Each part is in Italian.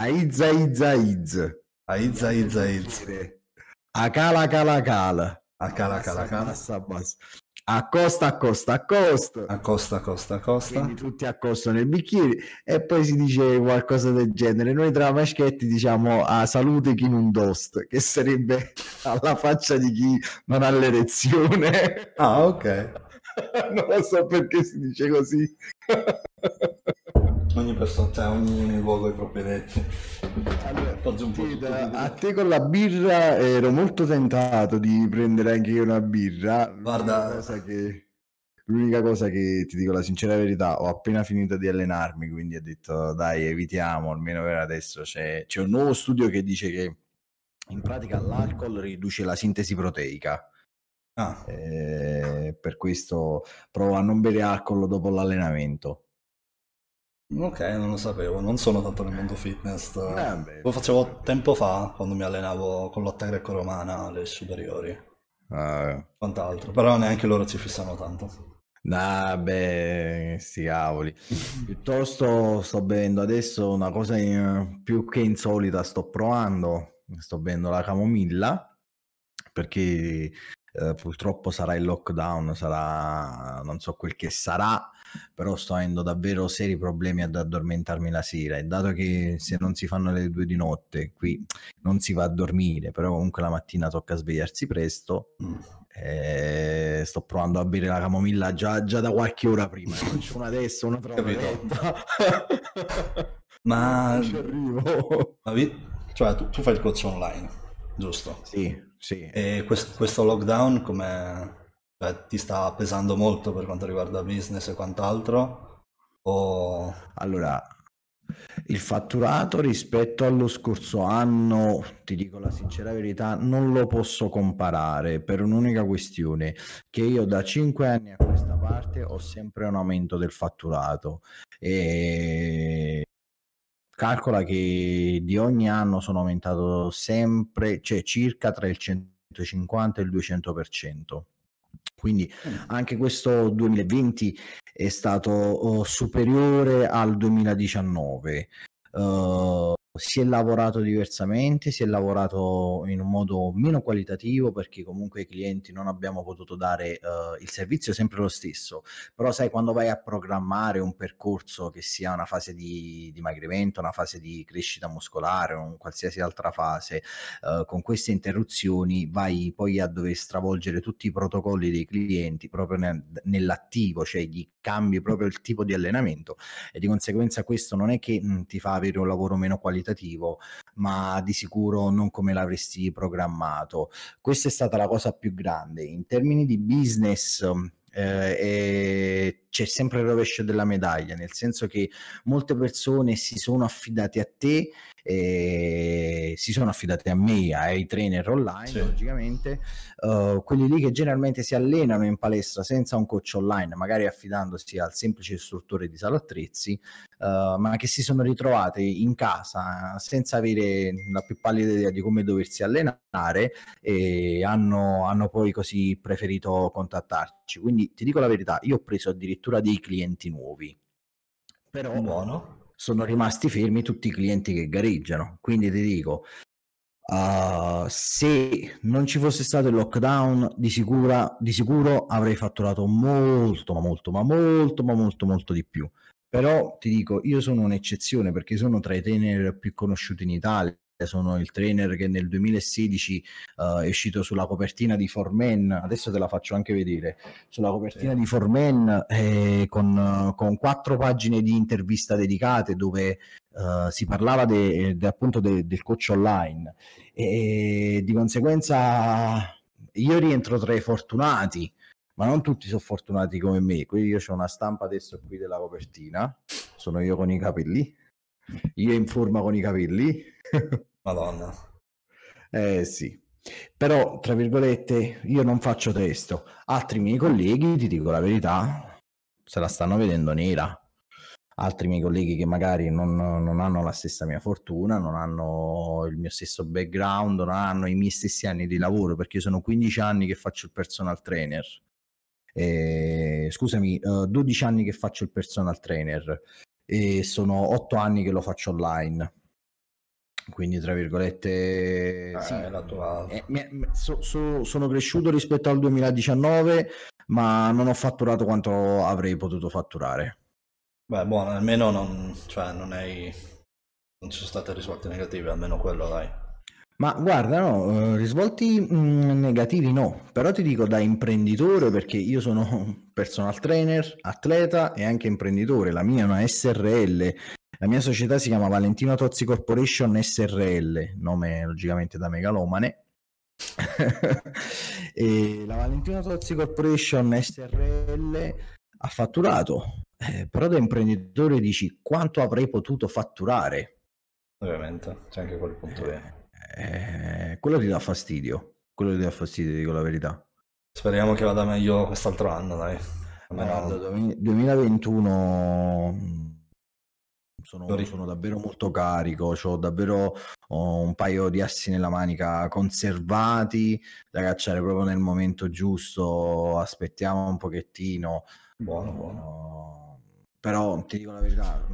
Aiz, aiz, aiz. Aiz, aiz, aiz. A cala, cala, cala. A cala, cala, cala. Bassa, bassa. Accosta, accosta, accosta. Accosta, accosta, accosta. Quindi tutti accostano il bicchiere e poi si dice qualcosa del genere. Noi tra maschetti diciamo a salute chi non dost, che sarebbe alla faccia di chi non ha l'erezione. Ah, ok. non lo so perché si dice così. ogni persona, ogni luogo ha i propri detti. Allora, a te con la birra ero molto tentato di prendere anche io una birra. Guarda, che, l'unica cosa che ti dico la sincera verità, ho appena finito di allenarmi, quindi ho detto dai evitiamo, almeno per adesso c'è, c'è un nuovo studio che dice che in pratica l'alcol riduce la sintesi proteica. Ah. Eh, per questo provo a non bere alcol dopo l'allenamento. Ok, non lo sapevo, non sono tanto nel mondo fitness. Eh, lo facevo tempo fa, quando mi allenavo con lotta greco-romana alle superiori. Uh, Quant'altro, però neanche loro ci fissano tanto. Nah, beh, sti cavoli. Piuttosto sto bevendo adesso una cosa in, più che insolita, sto provando, sto bevendo la camomilla, perché eh, purtroppo sarà il lockdown, sarà non so quel che sarà, però sto avendo davvero seri problemi ad addormentarmi la sera e dato che se non si fanno le due di notte qui non si va a dormire, però comunque la mattina tocca svegliarsi presto. Mm. Eh, sto provando a bere la camomilla già, già da qualche ora prima. Faccio una adesso, una tra Ma, Ma vi... cioè, tu, tu, fai il coach online, giusto? Sì, sì. E questo, questo lockdown come cioè, ti sta pesando molto per quanto riguarda business e quant'altro? O... Allora, il fatturato rispetto allo scorso anno, ti dico la sincera verità, non lo posso comparare per un'unica questione, che io da cinque anni a questa parte ho sempre un aumento del fatturato e calcola che di ogni anno sono aumentato sempre, cioè circa tra il 150 e il 200%. Quindi mm. anche questo 2020 è stato uh, superiore al 2019. Uh, si è lavorato diversamente, si è lavorato in un modo meno qualitativo perché comunque ai clienti non abbiamo potuto dare uh, il servizio sempre lo stesso, però sai quando vai a programmare un percorso che sia una fase di dimagrimento, una fase di crescita muscolare o qualsiasi altra fase, uh, con queste interruzioni vai poi a dover stravolgere tutti i protocolli dei clienti proprio nel, nell'attivo, cioè gli cambi proprio il tipo di allenamento e di conseguenza questo non è che mh, ti fa avere un lavoro meno qualitativo, qualitativo, ma di sicuro non come l'avresti programmato. Questa è stata la cosa più grande. In termini di business, eh, c'è sempre il rovescio della medaglia, nel senso che molte persone si sono affidate a te, eh, si sono affidate a me, ai trainer online, sì. logicamente, uh, quelli lì che generalmente si allenano in palestra senza un coach online, magari affidandosi al semplice istruttore di sala attrezzi, uh, ma che si sono ritrovate in casa senza avere la più pallida idea di come doversi allenare e hanno, hanno poi così preferito contattarci. Quindi ti dico la verità, io ho preso addirittura addirittura dei clienti nuovi. Però Buono. sono rimasti fermi tutti i clienti che gareggiano. Quindi ti dico, uh, se non ci fosse stato il lockdown, di, sicura, di sicuro avrei fatturato molto, ma molto, ma molto, ma molto, molto di più. Però ti dico, io sono un'eccezione perché sono tra i trainer più conosciuti in Italia sono il trainer che nel 2016 uh, è uscito sulla copertina di Formen, adesso te la faccio anche vedere, sulla copertina sì. di Formen eh, con, con, quattro pagine di intervista dedicate dove uh, si parlava de, de, appunto de, del coach online e di conseguenza io rientro tra i fortunati, ma non tutti sono fortunati come me, quindi io ho una stampa adesso qui della copertina, sono io con i capelli, io in forma con i capelli. Madonna. Eh sì. Però, tra virgolette, io non faccio testo. Altri miei colleghi, ti dico la verità, se la stanno vedendo nera. Altri miei colleghi che magari non, non hanno la stessa mia fortuna, non hanno il mio stesso background, non hanno i miei stessi anni di lavoro, perché sono 15 anni che faccio il personal trainer. Eh, scusami, uh, 12 anni che faccio il personal trainer e sono 8 anni che lo faccio online quindi tra virgolette eh, sì, tua... eh, so, so, sono cresciuto rispetto al 2019 ma non ho fatturato quanto avrei potuto fatturare. Beh buono almeno non, cioè, non, hai, non ci sono state risvolti negativi almeno quello dai. Ma guarda, no, risvolti mh, negativi no, però ti dico da imprenditore perché io sono personal trainer, atleta e anche imprenditore, la mia è una SRL, la mia società si chiama Valentino Tozzi Corporation SRL, nome logicamente da megalomane. e la Valentino Tozzi Corporation SRL ha fatturato, eh, però da imprenditore dici quanto avrei potuto fatturare. Ovviamente, c'è anche quel punto lì. Eh, quello ti dà fastidio, quello ti dà fastidio, dico la verità. Speriamo che vada meglio quest'altro anno, dai. Guarda, 2021 sono, sono, davvero molto carico, ho davvero ho un paio di assi nella manica conservati da cacciare proprio nel momento giusto. Aspettiamo un pochettino. Buono, buono. Però ti dico la verità,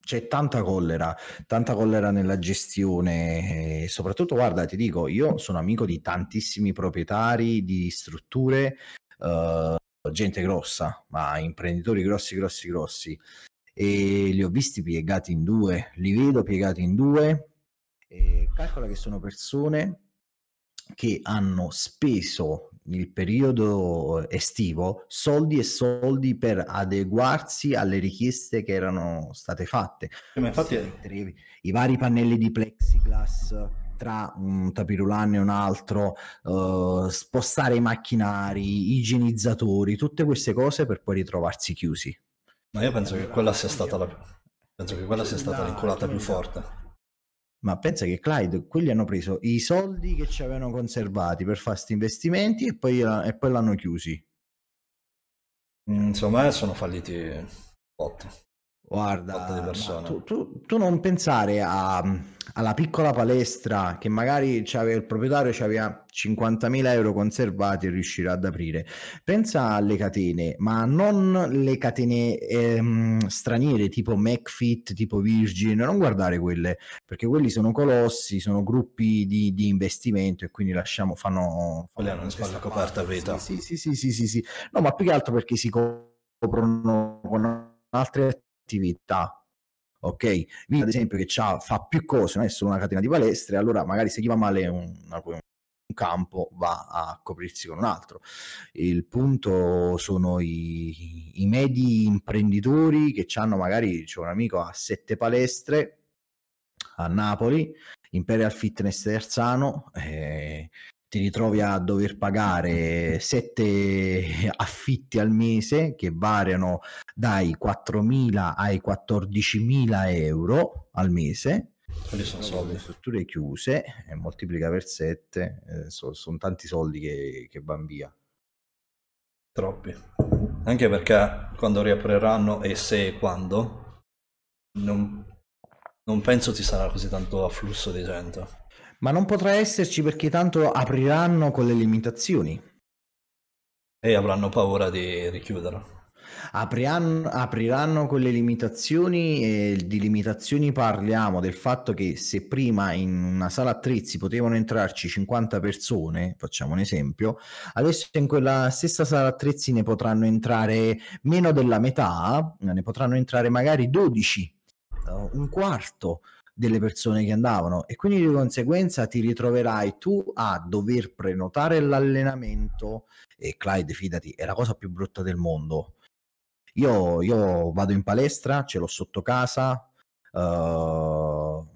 c'è tanta collera, tanta collera nella gestione e soprattutto, guarda, ti dico, io sono amico di tantissimi proprietari di strutture, uh, gente grossa, ma imprenditori grossi, grossi, grossi e li ho visti piegati in due, li vedo piegati in due e calcola che sono persone che hanno speso nel periodo estivo soldi e soldi per adeguarsi alle richieste che erano state fatte. Ma infatti i vari pannelli di plexiglass tra un tapirulan e un altro, uh, spostare i macchinari, igienizzatori, tutte queste cose per poi ritrovarsi chiusi. Ma io penso che quella sia stata la penso che quella sia stata l'inculata più forte. Ma pensa che Clyde, quelli hanno preso i soldi che ci avevano conservati per fare questi investimenti e poi, e poi l'hanno chiusi. Mm, insomma, sono falliti 8. Guarda, tu, tu, tu, non pensare a, alla piccola palestra che magari il proprietario aveva 50.000 euro conservati e riuscirà ad aprire. Pensa alle catene, ma non le catene ehm, straniere tipo McFit, tipo Virgin, non guardare quelle, perché quelli sono colossi, sono gruppi di, di investimento e quindi lasciamo, fanno... Quelli hanno una spalla coperta vita. Sì, sì, sì, sì, sì, sì. No, ma più che altro perché si coprono con altre attività. Ok, Vino ad esempio che fa più cose, non è solo una catena di palestre, allora magari se gli va male un, un campo va a coprirsi con un altro. Il punto sono i, i medi imprenditori che hanno magari, c'è un amico a sette palestre a Napoli, Imperial Fitness Terzano, eh, ti ritrovi a dover pagare sette affitti al mese che variano dai 4.000 ai 14.000 euro al mese. Quelli sono soldi. strutture chiuse e moltiplica per 7, eh, so, sono tanti soldi che, che vanno via. Troppi. Anche perché quando riapriranno e se e quando, non, non penso ci sarà così tanto afflusso di gente. Ma non potrà esserci perché tanto apriranno con le limitazioni. E avranno paura di richiudere. Apriranno, apriranno con le limitazioni e di limitazioni parliamo del fatto che se prima in una sala attrezzi potevano entrarci 50 persone, facciamo un esempio, adesso in quella stessa sala attrezzi ne potranno entrare meno della metà, ne potranno entrare magari 12, un quarto delle persone che andavano. E quindi di conseguenza ti ritroverai tu a dover prenotare l'allenamento. E Clyde fidati è la cosa più brutta del mondo. Io, io vado in palestra ce l'ho sotto casa uh,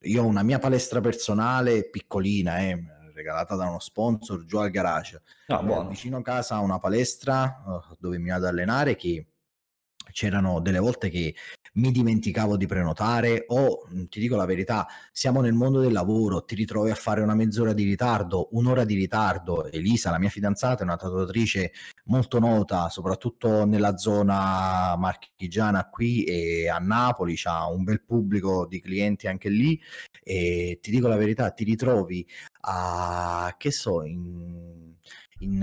io ho una mia palestra personale piccolina eh, regalata da uno sponsor giù al garage. Ah, vicino a casa ho una palestra uh, dove mi vado ad allenare che c'erano delle volte che mi dimenticavo di prenotare o mhmm, ti dico la verità, siamo nel mondo del lavoro, ti ritrovi a fare una mezz'ora di ritardo, un'ora di ritardo. Elisa, la mia fidanzata, è una tatuatrice molto nota, soprattutto nella zona marchigiana qui e a Napoli, ha un bel pubblico di clienti anche lì e ti dico la verità, ti ritrovi a che so in in,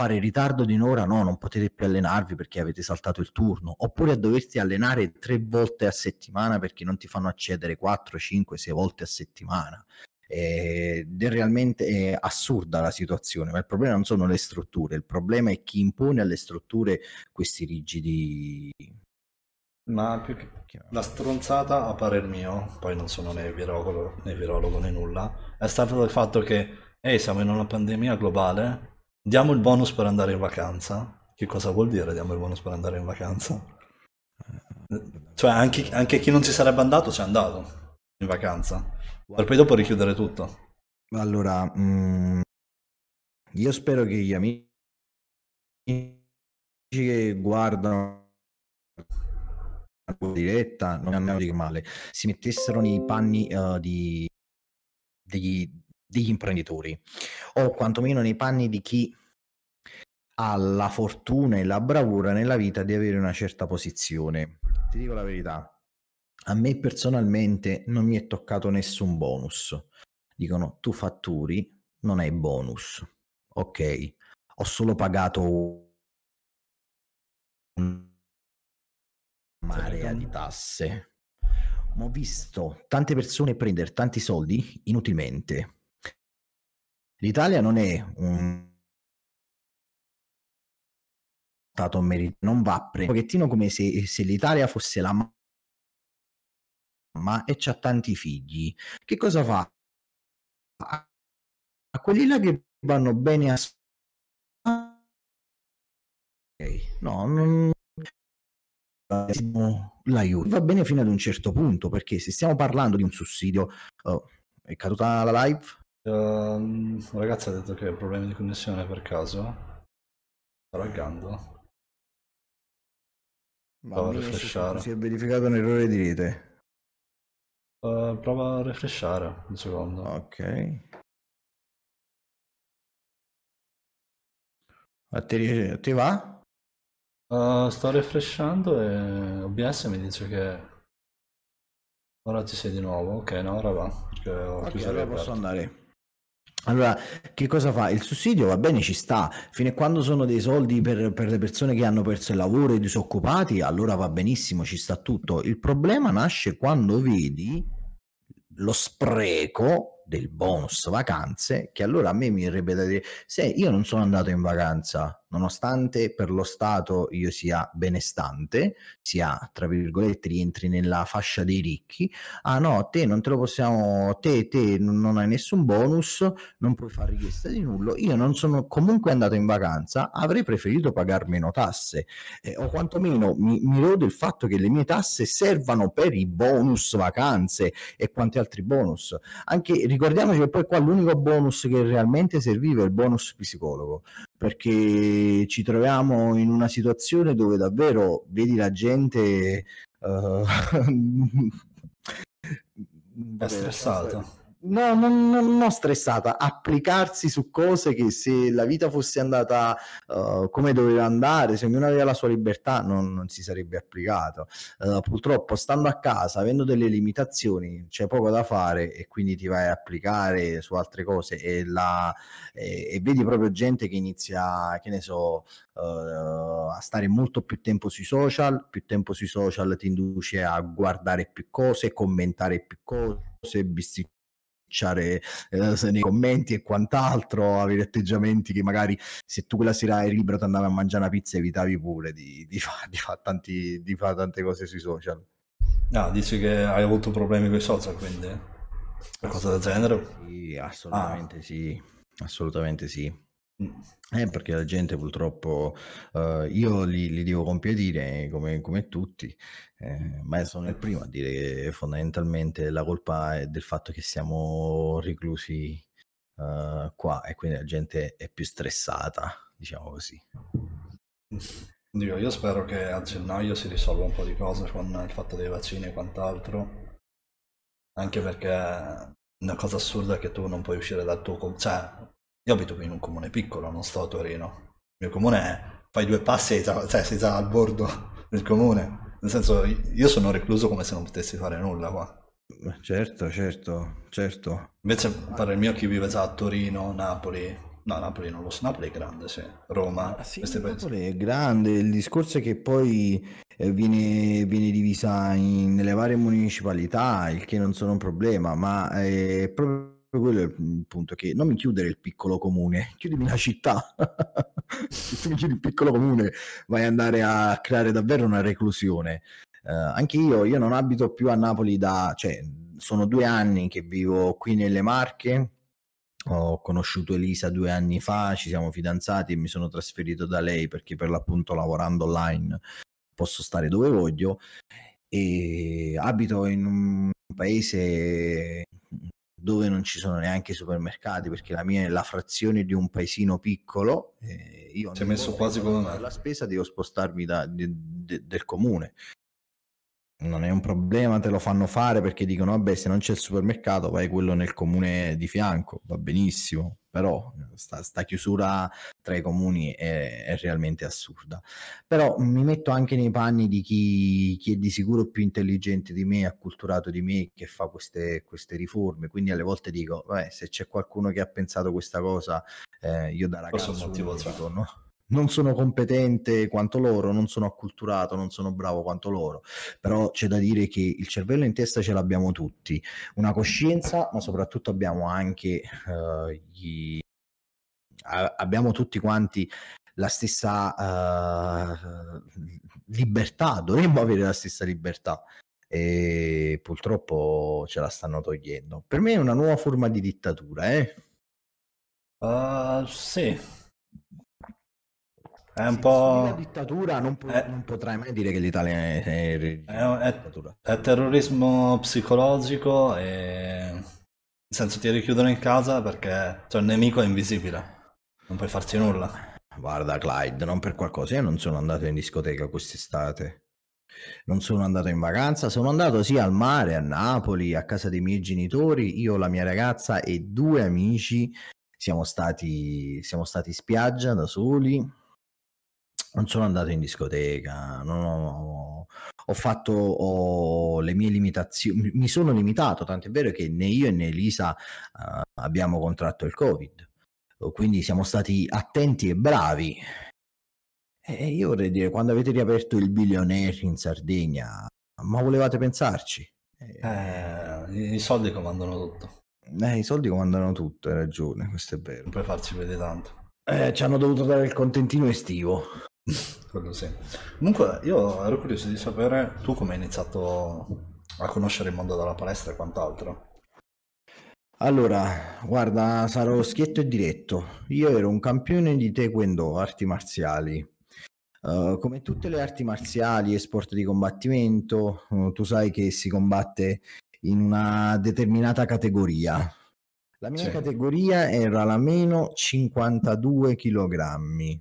fare ritardo di un'ora, no, non potete più allenarvi perché avete saltato il turno, oppure a doverti allenare tre volte a settimana perché non ti fanno accedere 4, 5, 6 volte a settimana. Ed è realmente assurda la situazione, ma il problema non sono le strutture, il problema è chi impone alle strutture questi rigidi ma più che la stronzata, a parer mio, poi non sono né virologo né, virologo, né nulla, è stato il fatto che, ehi, siamo in una pandemia globale, diamo il bonus per andare in vacanza. Che cosa vuol dire diamo il bonus per andare in vacanza? Cioè, anche, anche chi non si sarebbe andato ci è andato in vacanza, per poi dopo richiudere tutto. Allora, mh, mm, io spero che gli amici che guardano diretta, non hanno detto male, si mettessero nei panni uh, di, degli, degli imprenditori o quantomeno nei panni di chi ha la fortuna e la bravura nella vita di avere una certa posizione. Ti dico la verità, a me personalmente non mi è toccato nessun bonus. Dicono tu fatturi, non hai bonus. Ok, ho solo pagato marea di tasse. Ma ho visto tante persone prendere tanti soldi inutilmente. L'Italia non è un stato merito, non va a prendere un pochettino come se, se l'Italia fosse la mamma e c'ha tanti figli. Che cosa fa? A quelli là che vanno bene a No, non, l'aiuto. Va bene fino ad un certo punto, perché se stiamo parlando di un sussidio... Oh, è caduta la live? Uh, ragazzi ha detto che ha problemi di connessione per caso. Sta laggando. Prova a refreshare. Si è verificato un errore di rete. Uh, prova a refreshare un secondo. Ok. A te, a te va? Uh, sto refreshando e OBS mi dice che ora ci sei di nuovo. Ok, no, ora va. Perché ho okay, chiuso allora posso andare. Allora, che cosa fa? Il sussidio va bene, ci sta, fino a quando sono dei soldi per, per, le persone che hanno perso il lavoro e disoccupati, allora va benissimo, ci sta tutto. Il problema nasce quando vedi lo spreco del bonus vacanze, che allora a me mi verrebbe da dire, se io non sono andato in vacanza, nonostante per lo Stato io sia benestante, sia, tra virgolette, rientri nella fascia dei ricchi, ah no, te non te lo possiamo, te, te non hai nessun bonus, non puoi fare richiesta di nullo, io non sono comunque andato in vacanza, avrei preferito pagare meno tasse, eh, o quantomeno mi, mi rode il fatto che le mie tasse servano per i bonus vacanze e quanti altri bonus, anche ricordiamoci che poi qua l'unico bonus che realmente serviva è il bonus psicologo, perché ci troviamo in una situazione dove davvero vedi la gente uh, stressata no, non, non, non, stressata, applicarsi su cose che se la vita fosse andata uh, come doveva andare, se ognuno aveva la sua libertà, non, non si sarebbe applicato. Uh, purtroppo, stando a casa, avendo delle limitazioni, c'è poco da fare e quindi ti vai a applicare su altre cose e, la, e, e vedi proprio gente che inizia, che ne so, uh, a stare molto più tempo sui social, più tempo sui social ti induce a guardare più cose, commentare più cose, bisticciare eh, nei commenti e quant'altro, avere atteggiamenti che magari se tu quella sera eri libero ti andavi a mangiare una pizza evitavi pure di, di fare fa fa tante cose sui social. Ah, dici che hai avuto problemi con i social, quindi qualcosa del genere? Sì, assolutamente ah. sì, assolutamente sì. Eh, perché la gente purtroppo, uh, io li, li, devo compiedire come, come tutti, eh, ma sono il primo a dire che fondamentalmente la colpa è del fatto che siamo reclusi uh, qua e quindi la gente è più stressata, diciamo così. Dio, io spero che a gennaio si risolva un po' di cose con il fatto dei vaccini e quant'altro, anche perché una cosa assurda è che tu non puoi uscire dal tuo... cioè io abito in un comune piccolo, non sto a Torino. Il mio comune è, fai due passi e cioè, sei già al bordo del comune. Nel senso, io sono recluso come se non potessi fare nulla qua. Certo, certo, certo. Invece, per il mio chi vive già a Torino, Napoli, No, Napoli non lo so. Napoli è grande, sì. Roma, Ah, sì, questi paesi. Napoli è grande, il discorso è che poi eh, viene, viene divisa in- nelle varie municipalità, il che non sono un problema, ma è proprio quello il il punto, che non mi chiudere il piccolo comune, chiudimi la città. Se mi chiudi il piccolo comune vai ad andare a creare davvero una reclusione. Eh, anche io, io non abito più a Napoli da, cioè, sono due anni che vivo qui nelle Marche. Ho conosciuto Elisa due anni fa, ci siamo fidanzati e mi sono trasferito da lei perché per l'appunto lavorando online posso stare dove voglio e abito in un paese dove non ci sono neanche i supermercati perché la mia è la frazione di un paesino piccolo e io ogni messo quasi me. la spesa devo spostarmi da- de- de- del comune non è un problema, te lo fanno fare perché dicono vabbè se non c'è il supermercato vai quello nel comune di fianco, va benissimo, però sta, sta chiusura tra i comuni è, è realmente assurda. Però mi metto anche nei panni di chi, chi è di sicuro più intelligente di me, acculturato di me, che fa queste, queste riforme, quindi alle volte dico, vabbè, se c'è qualcuno che ha pensato questa cosa, eh, io da ragazzo motivo uno c'è. Non sono competente quanto loro, non sono acculturato, non sono bravo quanto loro, però c'è da dire che il cervello in testa ce l'abbiamo tutti, una coscienza, ma soprattutto abbiamo anche eh, gli... a- abbiamo tutti quanti la stessa eh, libertà, dovremmo avere la stessa libertà. E purtroppo ce la stanno togliendo. Per me è una nuova forma di dittatura, eh? Uh, sì, è un studi la po'... dittatura non, pu- È, non potrai mai dire che l'Italia è, è è- è terrorismo psicologico e... Nel senso ti richiudono in casa perché cioè, il nemico è invisibile, non puoi farci nulla. Guarda, Clyde, non per qualcosa, io non sono andato in discoteca quest'estate. Non sono andato in vacanza, sono andato sì al mare, a Napoli, a casa dei miei genitori, io, la mia ragazza e due amici. Siamo stati, siamo stati in spiaggia da soli. Non sono andato in discoteca, non ho, ho fatto ho le mie limitazioni, mi- sono limitato, tanto è vero che né io né Elisa eh, abbiamo contratto il Covid, quindi siamo stati attenti e bravi. E io vorrei dire, quando avete riaperto il Billionaire in Sardegna, ma volevate pensarci? Eh, i i soldi comandano tutto, eh, i soldi comandano tutto, hai ragione, questo è vero. non puoi farci vedere tanto. Eh, ci hanno dovuto dare il contentino estivo. Quello sì. Comunque, io ero curioso di sapere tu come hai iniziato a conoscere il mondo della palestra e quant'altro. Allora, guarda, sarò schietto e diretto. Io ero un campione di Taekwondo, arti marziali. Eh, come tutte le arti marziali e sport di combattimento, eh, tu sai che si combatte in una determinata categoria. La mia Sì. categoria era la meno 52 kg.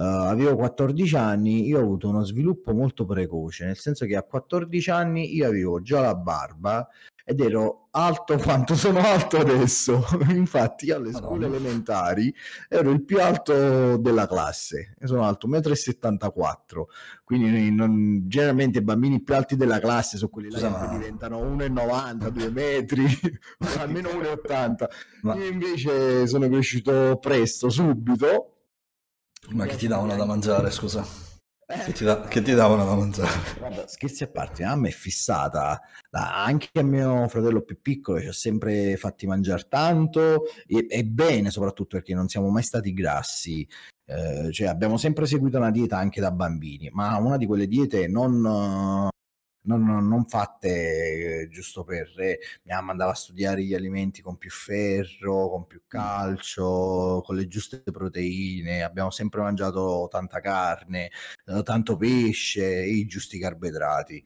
Avevo 14 anni, io ho avuto uno sviluppo molto precoce, nel senso che a 14 anni io avevo già la barba ed ero alto quanto sono alto adesso. Infatti, io alle scuole Madonna. elementari ero il più alto della classe. Io sono alto 1,74 m. Quindi non- generalmente i bambini più alti della classe sono quelli là che diventano 1,90, 2 metri, almeno 1,80. ma, Io invece sono cresciuto presto, subito. Ma che ti davano da anche- mangiare, scusa? Che Eh, ti, da- che ti davano da mangiare? Guarda, scherzi a parte, a me è fissata, da- anche a mio fratello più piccolo ci ha sempre fatti mangiare tanto e, e bene, soprattutto perché non siamo mai stati grassi, Eh, cioè abbiamo sempre seguito una dieta anche da bambini, ma una di quelle diete non, eh, non, non fatte eh, giusto per... eh, mia mamma andava a studiare gli alimenti con più ferro, con più calcio, con le giuste proteine, abbiamo sempre mangiato tanta carne eh, tanto pesce e i giusti carboidrati.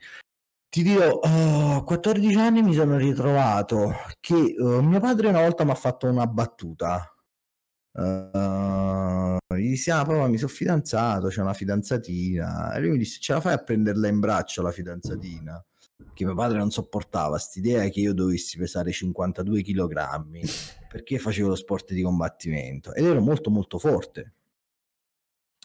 Ti dirò, oh, a 14 anni mi sono ritrovato che eh, mio padre una volta mi ha fatto una battuta. Eh, gli dissi, ah, papà, mi sono fidanzato, c'è una fidanzatina. E lui mi disse, ce la fai a prenderla in braccio la fidanzatina? Che mio padre non sopportava quest'idea che io dovessi pesare 52 kg perché facevo lo sport di combattimento ed ero molto molto forte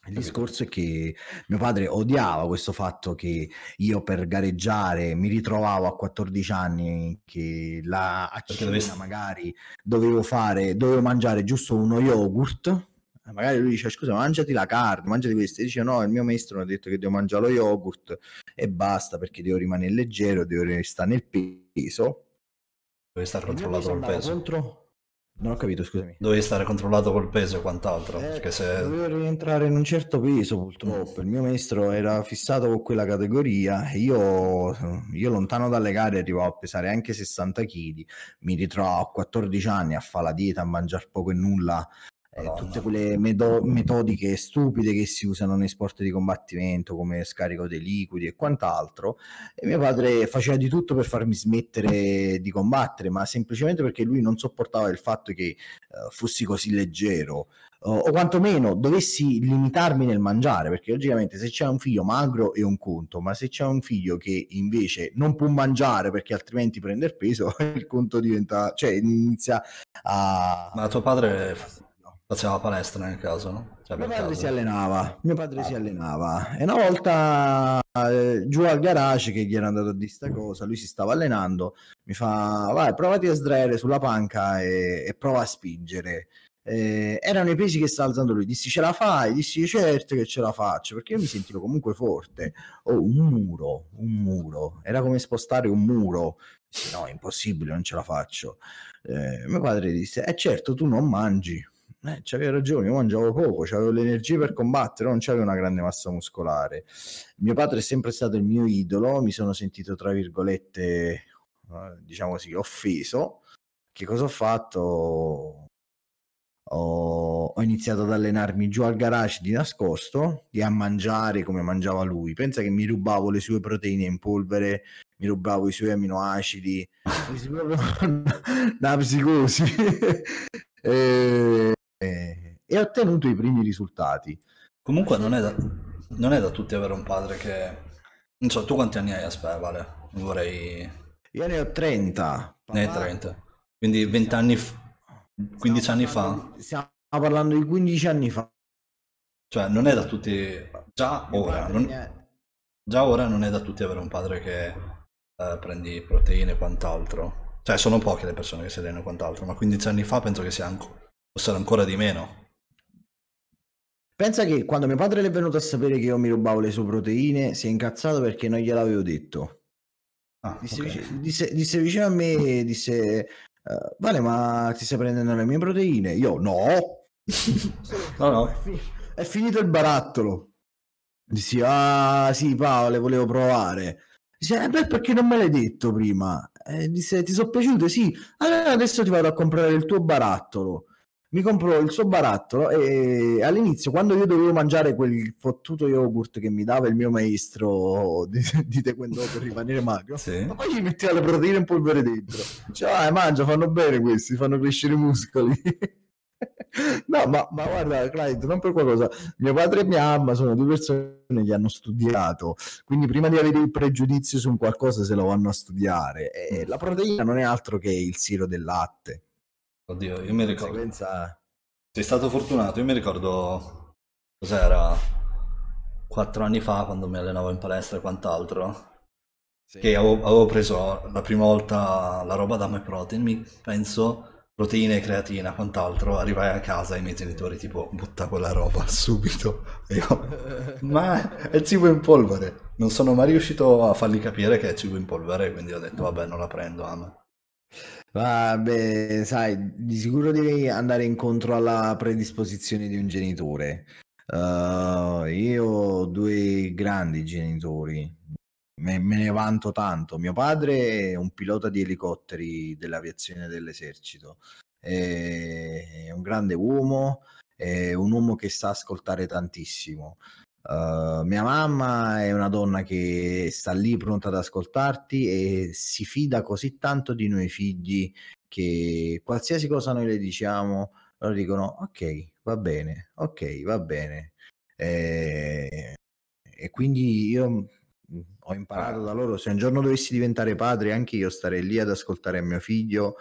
Il discorso è che mio padre odiava questo fatto che io per gareggiare mi ritrovavo a 14 anni che la a cena dovevi... magari dovevo fare, dovevo mangiare giusto uno yogurt. Magari lui dice scusa mangiati la carne, mangiati questo. E dice no, il mio maestro mi ha detto che devo mangiare lo yogurt e basta perché devo rimanere leggero, devo restare nel peso. Devi stare controllato col peso. Contro non ho capito, scusami. Dovevi stare controllato col peso e quant'altro. Eh, perché se... Dovevo rientrare in un certo peso, purtroppo. Il mio maestro era fissato con quella categoria. Io, io lontano dalle gare, arrivavo a pesare anche 60 kg. Mi ritrovavo a 14 anni a fare la dieta, a mangiare poco e nulla eh, tutte quelle medo- metodiche stupide che si usano nei sport di combattimento come scarico dei liquidi e quant'altro. E mio padre faceva di tutto per farmi smettere di combattere ma semplicemente perché lui non sopportava il fatto che uh, fossi così leggero. Uh, o quantomeno dovessi limitarmi nel mangiare perché logicamente se c'è un figlio magro è un conto ma se c'è un figlio che invece non può mangiare perché altrimenti prende il peso il conto diventa cioè inizia a ma tuo padre Faceva palestra nel caso, no? Cioè, mio padre caso. si allenava, mio padre ah. si allenava e una volta eh, giù al garage che gli era andato a dire sta cosa, lui si stava allenando, mi fa vai provati a sdraiare sulla panca e, e prova a spingere. Eh, erano i pesi che stava alzando lui, dissi ce la fai? Dissi certo che ce la faccio perché io mi sentivo comunque forte. Oh, un muro, un muro, era come spostare un muro. Dissi no, è impossibile, non ce la faccio. Eh, mio padre disse, eh certo, tu non mangi eh, c'aveva ragione, io mangiavo poco, avevo l'energia per combattere, non c'avevo una grande massa muscolare. Mio padre è sempre stato il mio idolo, mi sono sentito, tra virgolette, eh, diciamo così, offeso. Che cosa ho fatto? Ho, ho, iniziato ad allenarmi giù al garage di nascosto e a mangiare come mangiava lui. Pensa che mi rubavo le sue proteine in polvere, mi rubavo i suoi aminoacidi, da psicosi. e, e, e ha ottenuto i primi risultati. Comunque non è, da, non è da tutti avere un padre che... Non so, tu quanti anni hai a Vale? Vorrei... Io ne ho 30. Ne hai 30. Quindi 20 anni, f... 15 anni fa. Stiamo parlando di 15 anni fa. Cioè, non è da tutti... Già ora... Non... Già ora non è da tutti avere un padre che eh, prendi proteine e quant'altro. Cioè, sono poche le persone che si allenano e quant'altro, ma 15 anni fa penso che sia anche Fossero ancora di meno. Pensa che quando mio padre è venuto a sapere che io mi rubavo le sue proteine, si è incazzato perché non gliel'avevo detto. Ah, disse, okay. vicino, disse, disse, vicino a me, disse, uh, Vale, ma ti stai prendendo le mie proteine? Io, no. no, no. È, fi- è, finito il barattolo. Dissi, ah sì Paolo, le volevo provare. Dice, eh, beh, perché non me l'hai detto prima? Eh, disse, ti sono piaciute? Sì. Allora adesso ti vado a comprare il tuo barattolo mi compro il suo barattolo e all'inizio quando io dovevo mangiare quel fottuto yogurt che mi dava il mio maestro di, di taekwondo per rimanere magro sì. ma poi gli metteva le proteine in polvere dentro. Cioè ah, mangia fanno bene questi fanno crescere i muscoli. No ma, ma guarda Clyde non per qualcosa. Mio padre e mia mamma sono due persone che hanno studiato quindi prima di avere il pregiudizio su un qualcosa se lo vanno a studiare. E la proteina non è altro che il siro del latte Oddio, io mi ricordo. Conseguenza... Sei stato fortunato, io mi ricordo cos'era quattro anni fa quando mi allenavo in palestra e quant'altro. Sì. Che avevo, avevo, preso la prima volta la roba da My Protein, mi penso proteine, creatina, quant'altro. Arrivai a casa e i miei genitori tipo butta quella roba subito. Io, ma è cibo in polvere. Non sono mai riuscito a fargli capire che è cibo in polvere, quindi ho detto vabbè non la prendo, ama. Vabbè, sai, di sicuro devi andare incontro alla predisposizione di un genitore. Uh, io ho due grandi genitori, me, me, ne vanto tanto. Mio padre è un pilota di elicotteri dell'aviazione dell'esercito, è un grande uomo, è un uomo che sa ascoltare tantissimo. Uh, mia mamma è una donna che sta lì pronta ad ascoltarti e si fida così tanto di noi figli che qualsiasi cosa noi le diciamo, loro dicono ok, va bene, ok, va bene. E, e quindi io mm, ho imparato da loro, se un giorno dovessi diventare padre, anche io starei lì ad ascoltare mio figlio,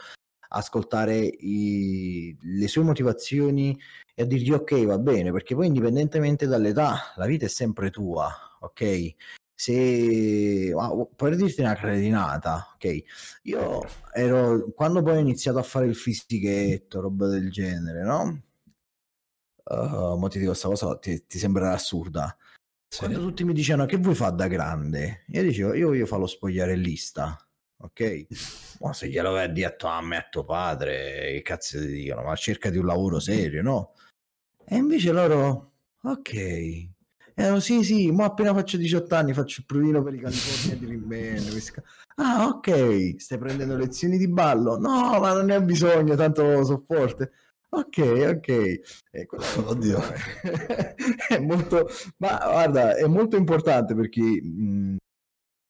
ascoltare i, le sue motivazioni e a dirgli ok va bene perché poi indipendentemente dall'età la vita è sempre tua ok se wow, per dirti una cretinata, ok, io ero quando poi ho iniziato a fare il fisichetto, roba del genere, no? Uh, mo ti dico questa cosa, ti, ti sembrerà assurda. Sì. Quando tutti mi dicevano che vuoi fare da grande, io dicevo io voglio fare lo spogliarellista, ok? ma se glielo vai a dire a me, a tuo padre, che cazzo ti dicono? Ma cerca di un lavoro serio, no? E invece loro, ok, eh, sì, sì, ma appena faccio 18 anni faccio il provino per i California di Rimbene. Ah, ok, stai prendendo lezioni di ballo? No, ma non ne ho bisogno, tanto so forte. Ok, ok. Eh, Oddio. è molto, ma guarda, è molto importante perché mh,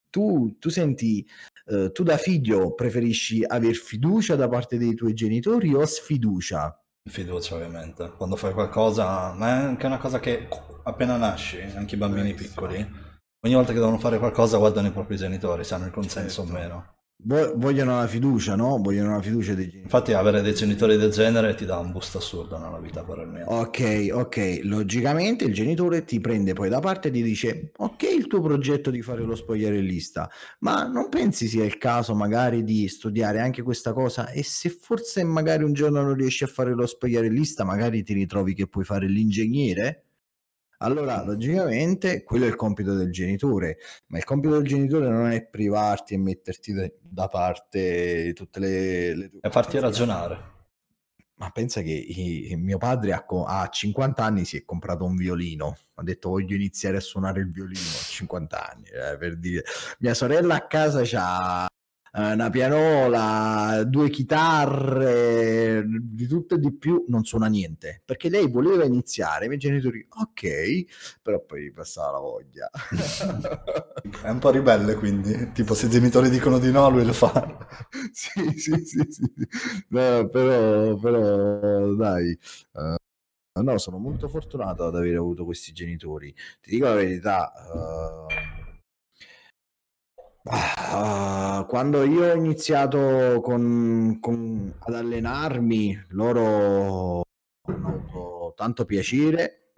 tu, tu senti, uh, tu da figlio preferisci aver fiducia da parte dei tuoi genitori o sfiducia? Fiducia ovviamente, quando fai qualcosa, ma è anche una cosa che appena nasci, anche i bambini Bravissimo. piccoli, ogni volta che devono fare qualcosa guardano i propri genitori, se hanno il consenso certo. o meno. Vogliono la fiducia, no? Vogliono la fiducia dei genitori. Infatti, avere dei genitori del genere ti dà un boost assurdo nella vita, mio. Ok, ok. Logicamente il genitore ti prende poi da parte e ti dice: Ok, il tuo progetto di fare lo spogliarellista, ma non pensi sia il caso magari di studiare anche questa cosa? E se forse magari un giorno non riesci a fare lo spogliarellista, magari ti ritrovi che puoi fare l'ingegnere? Allora, logicamente, quello è il compito del genitore, ma il compito del genitore non è privarti e metterti da parte tutte le... le e farti ragionare. Ma pensa che i, mio padre a, a 50 anni si è comprato un violino, ha detto voglio iniziare a suonare il violino a 50 anni, eh, per dire. Mia sorella a casa ha una pianola, due chitarre, di tutto e di più, non suona niente, perché lei voleva iniziare, i miei genitori, ok, però poi passava la voglia. È un po' ribelle quindi, tipo se i genitori dicono di no lui lo fa. sì, sì, sì, sì. No, però, però dai... Uh, No, sono molto fortunato ad aver avuto questi genitori. Ti dico la verità, uh, Uh, quando io ho iniziato con, con, ad allenarmi, loro hanno avuto tanto piacere.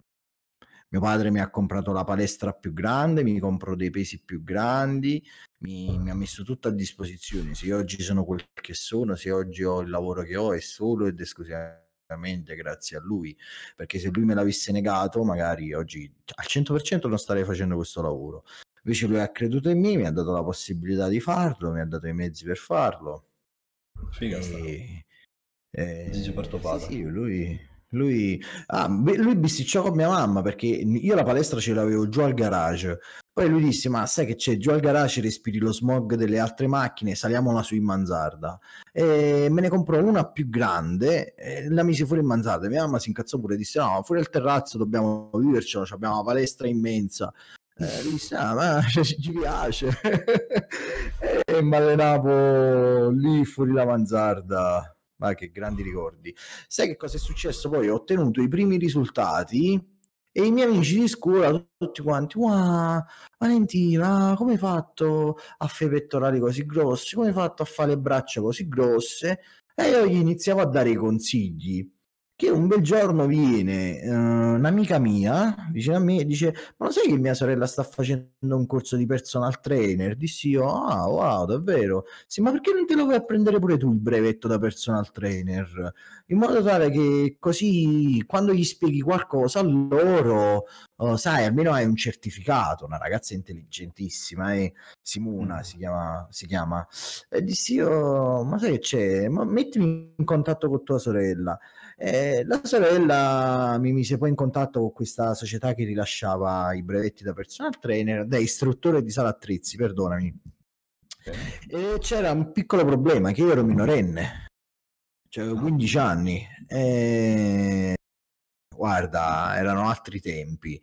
Mio padre mi ha comprato la palestra più grande, mi compro dei pesi più grandi, mi, mi ha messo tutto a disposizione. Se oggi sono quel che sono, se oggi ho il lavoro che ho, è solo ed esclusivamente grazie a lui. Perché se lui me l'avesse negato, magari oggi al 100% non starei facendo questo lavoro. Invece lui ha creduto in me, mi ha dato la possibilità di farlo, mi ha dato i mezzi per farlo. Figa e, eh, Gigi. Sì, sì, lui, lui, ah, lui bisticciò con mia mamma perché io la palestra ce l'avevo giù al garage. Poi lui disse: Ma sai che c'è giù al garage? Respiri lo smog delle altre macchine, saliamola su in manzarda. E me ne comprò una più grande e la mise fuori in manzarda. Mia mamma si incazzò pure e disse: No, fuori al terrazzo dobbiamo vivercelo. Abbiamo una palestra immensa eh, disse, ah, ma ci piace. e mi allenavo lì fuori la manzarda. Ma che grandi ricordi. Sai che cosa è successo poi? Ho ottenuto i primi risultati e i miei amici di scuola tutti quanti wow Valentina come hai fatto a fare i pettorali così grossi come hai fatto a fare le braccia così grosse e io gli iniziavo a dare i consigli che un bel giorno viene uh, un'amica mia vicino a me e dice ma lo sai che mia sorella sta facendo un corso di personal trainer? Dissi io ah wow davvero? Sì ma perché non te lo vuoi a prendere pure tu il brevetto da personal trainer? In modo tale che così quando gli spieghi qualcosa a loro uh, sai almeno hai un certificato una ragazza intelligentissima eh? Simona mm. si chiama, si chiama. E dissi io ma sai che c'è? Ma mettimi in contatto con tua sorella eh, la sorella mi mise poi in contatto con questa società che rilasciava i brevetti da personal trainer, da istruttore di sala attrezzi, perdonami. Okay. E c'era un piccolo problema, che io ero minorenne, cioè avevo 15 anni. E... Guarda, erano altri tempi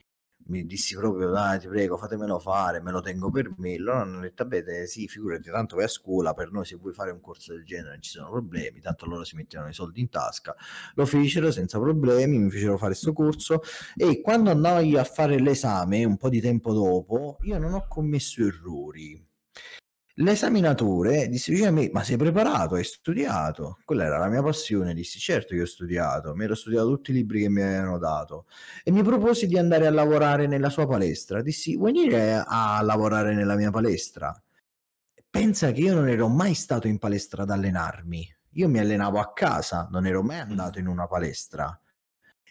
mi dissi proprio dai ti prego fatemelo fare me lo tengo per me. Loro hanno detto beh sì figurati tanto vai a scuola per noi se vuoi fare un corso del genere non ci sono problemi tanto loro si mettevano i soldi in tasca. Lo fecero senza problemi mi fecero fare questo corso e quando andai a fare l'esame un po' di tempo dopo io non ho commesso errori L'esaminatore disse a me, ma sei preparato? Hai studiato? Quella era la mia passione. Dissi, certo che ho studiato, mi ero studiato tutti i libri che mi avevano dato e mi proposi di andare a lavorare nella sua palestra. Dissi, vuoi venire a lavorare nella mia palestra? Pensa che io non ero mai stato in palestra ad allenarmi. Io mi allenavo a casa, non ero mai andato in una palestra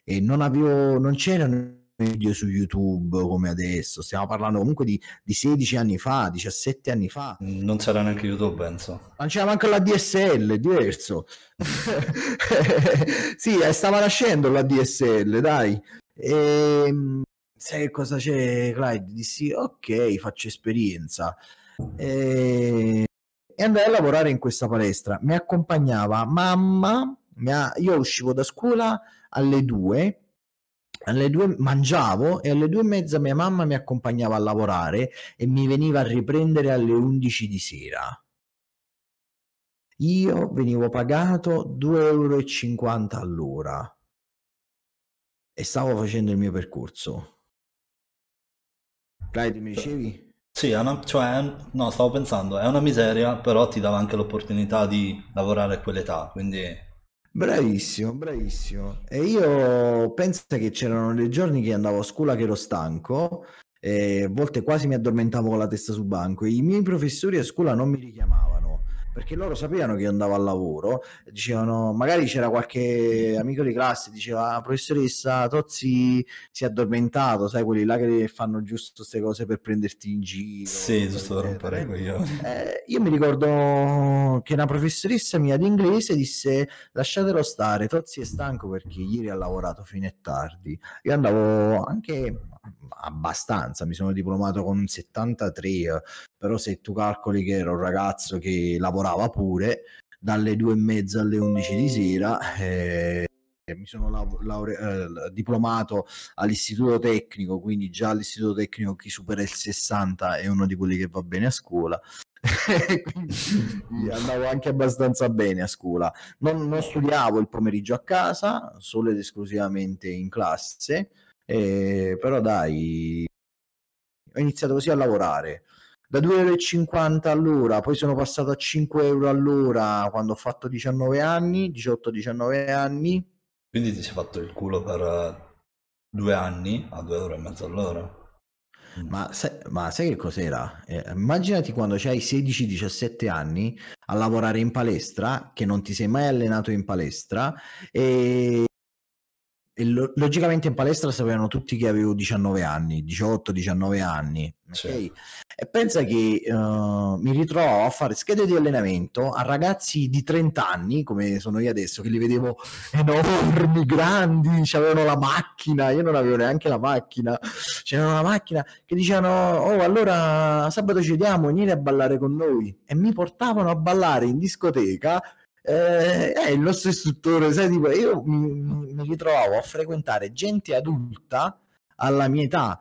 e non avevo, non c'erano video su YouTube come adesso, stiamo parlando comunque di, di 16 anni fa, 17 anni fa. Non c'era neanche YouTube, penso. Non c'era neanche la DSL, diverso. sì, eh, stava nascendo la DSL, dai. E, ehm, sai cosa c'è, Clyde? Dissi, ok, faccio esperienza. E, e andai a lavorare in questa palestra. Mi accompagnava mamma, mi ha, io uscivo da scuola alle 2 alle due mangiavo e alle due e mezza mia mamma mi accompagnava a lavorare e mi veniva a riprendere alle 11 di sera. Io venivo pagato 2,50 euro all'ora e stavo facendo il mio percorso. Clyde, mi dicevi? Sì, una, cioè, no, stavo pensando, è una miseria, però ti dava anche l'opportunità di lavorare a quell'età, quindi Bravissimo, bravissimo. E io penso che c'erano dei giorni che andavo a scuola che ero stanco e a volte quasi mi addormentavo con la testa sul banco. I miei professori a scuola non mi richiamavano perché loro sapevano che io andavo al lavoro dicevano, magari c'era qualche amico di classe diceva, professoressa, Tozzi si è addormentato, sai, quelli là che fanno giusto queste cose per prenderti in giro. Sì, giusto per rompere io. Eh, io mi ricordo che una professoressa mia di inglese disse, lasciatelo stare, Tozzi è stanco perché ieri ha lavorato fino a tardi. Io andavo anche abbastanza, mi sono diplomato con un 73, però se tu calcoli che ero un ragazzo che lavorava pure dalle due e mezza alle 11 di sera, eh, mi sono laure- eh, diplomato all'istituto tecnico, quindi già all'istituto tecnico chi supera il 60 è uno di quelli che va bene a scuola. quindi andavo anche abbastanza bene a scuola. Non, non studiavo il pomeriggio a casa, solo ed esclusivamente in classe eh, però dai, ho iniziato così a lavorare da 2,50 euro all'ora, poi sono passato a 5 euro all'ora quando ho fatto 19 anni, 18-19 anni. Quindi ti sei fatto il culo per due anni a 2 euro e mezzo all'ora. Mm. Ma sai, ma sai che cos'era? Eh, immaginati quando hai 16-17 anni a lavorare in palestra, che non ti sei mai allenato in palestra e e lo- logicamente in palestra sapevano tutti che avevo 19 anni, 18-19 anni. Okay? E pensa che uh, mi ritrovavo a fare schede di allenamento a ragazzi di 30 anni, come sono io adesso, che li vedevo enormi, grandi, avevano la macchina, io non avevo neanche la macchina, c'era una macchina che dicevano, oh allora sabato ci vediamo, vieni a ballare con noi. E mi portavano a ballare in discoteca eh, è il nostro istruttore, sai, tipo, io mi, mi ritrovavo a frequentare gente adulta alla mia età.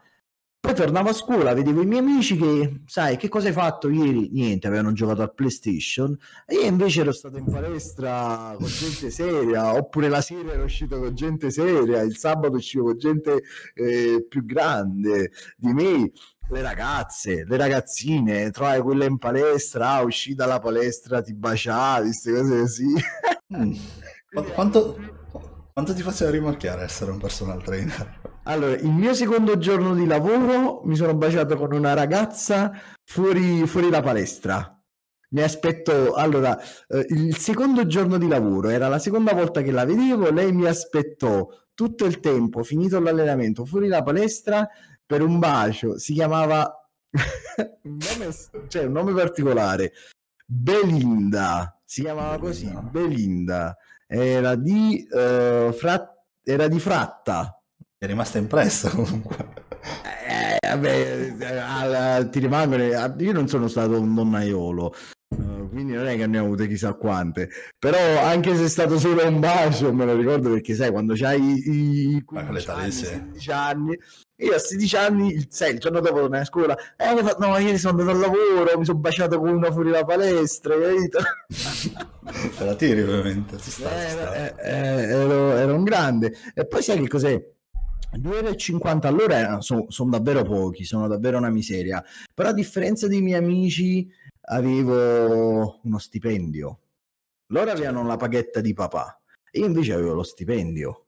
Poi tornavo a scuola, vedevo i miei amici che, sai, che cosa hai fatto ieri? Niente, avevano giocato al PlayStation. E io invece ero stato in palestra con gente seria, oppure la sera ero uscito con gente seria, il sabato uscivo con gente eh, più grande di me le ragazze, le ragazzine, trovavi quelle in palestra, ah, uscì dalla palestra, ti baciavi, queste cose così. Mm. Quanto, quanto ti faceva rimorchiare essere un personal trainer? Allora, il mio secondo giorno di lavoro mi sono baciato con una ragazza fuori, fuori la palestra. Mi aspetto, allora, eh, il secondo giorno di lavoro era la seconda volta che la vedevo, lei mi aspettò tutto il tempo, finito l'allenamento, fuori la palestra per un bacio, si chiamava un nome, cioè un nome particolare, Belinda, si chiamava così, Belinda, era di, uh, frat- era di Fratta. È rimasta impressa comunque. Eh, vabbè, eh, ti rimangono. Io non sono stato un donnaiolo, quindi non è che ne ho avute chissà quante. Però anche se è stato solo un bacio, me lo ricordo perché sai, quando c'hai i, i 15 anni, 16 anni, io a 16 anni, il, sai, il giorno dopo tornai a scuola, eh, fatto, no, ieri sono andato al lavoro, mi sono baciato con una fuori la palestra, capito? Te la tiri ovviamente, ci sta, eh, ci sta. Eh, eh, ero, ero, un grande. E poi sai che cos'è? 2,50 euro all'ora sono, sono davvero pochi, sono davvero una miseria. Però a differenza dei miei amici avevo uno stipendio. Loro avevano la paghetta di papà io invece avevo lo stipendio.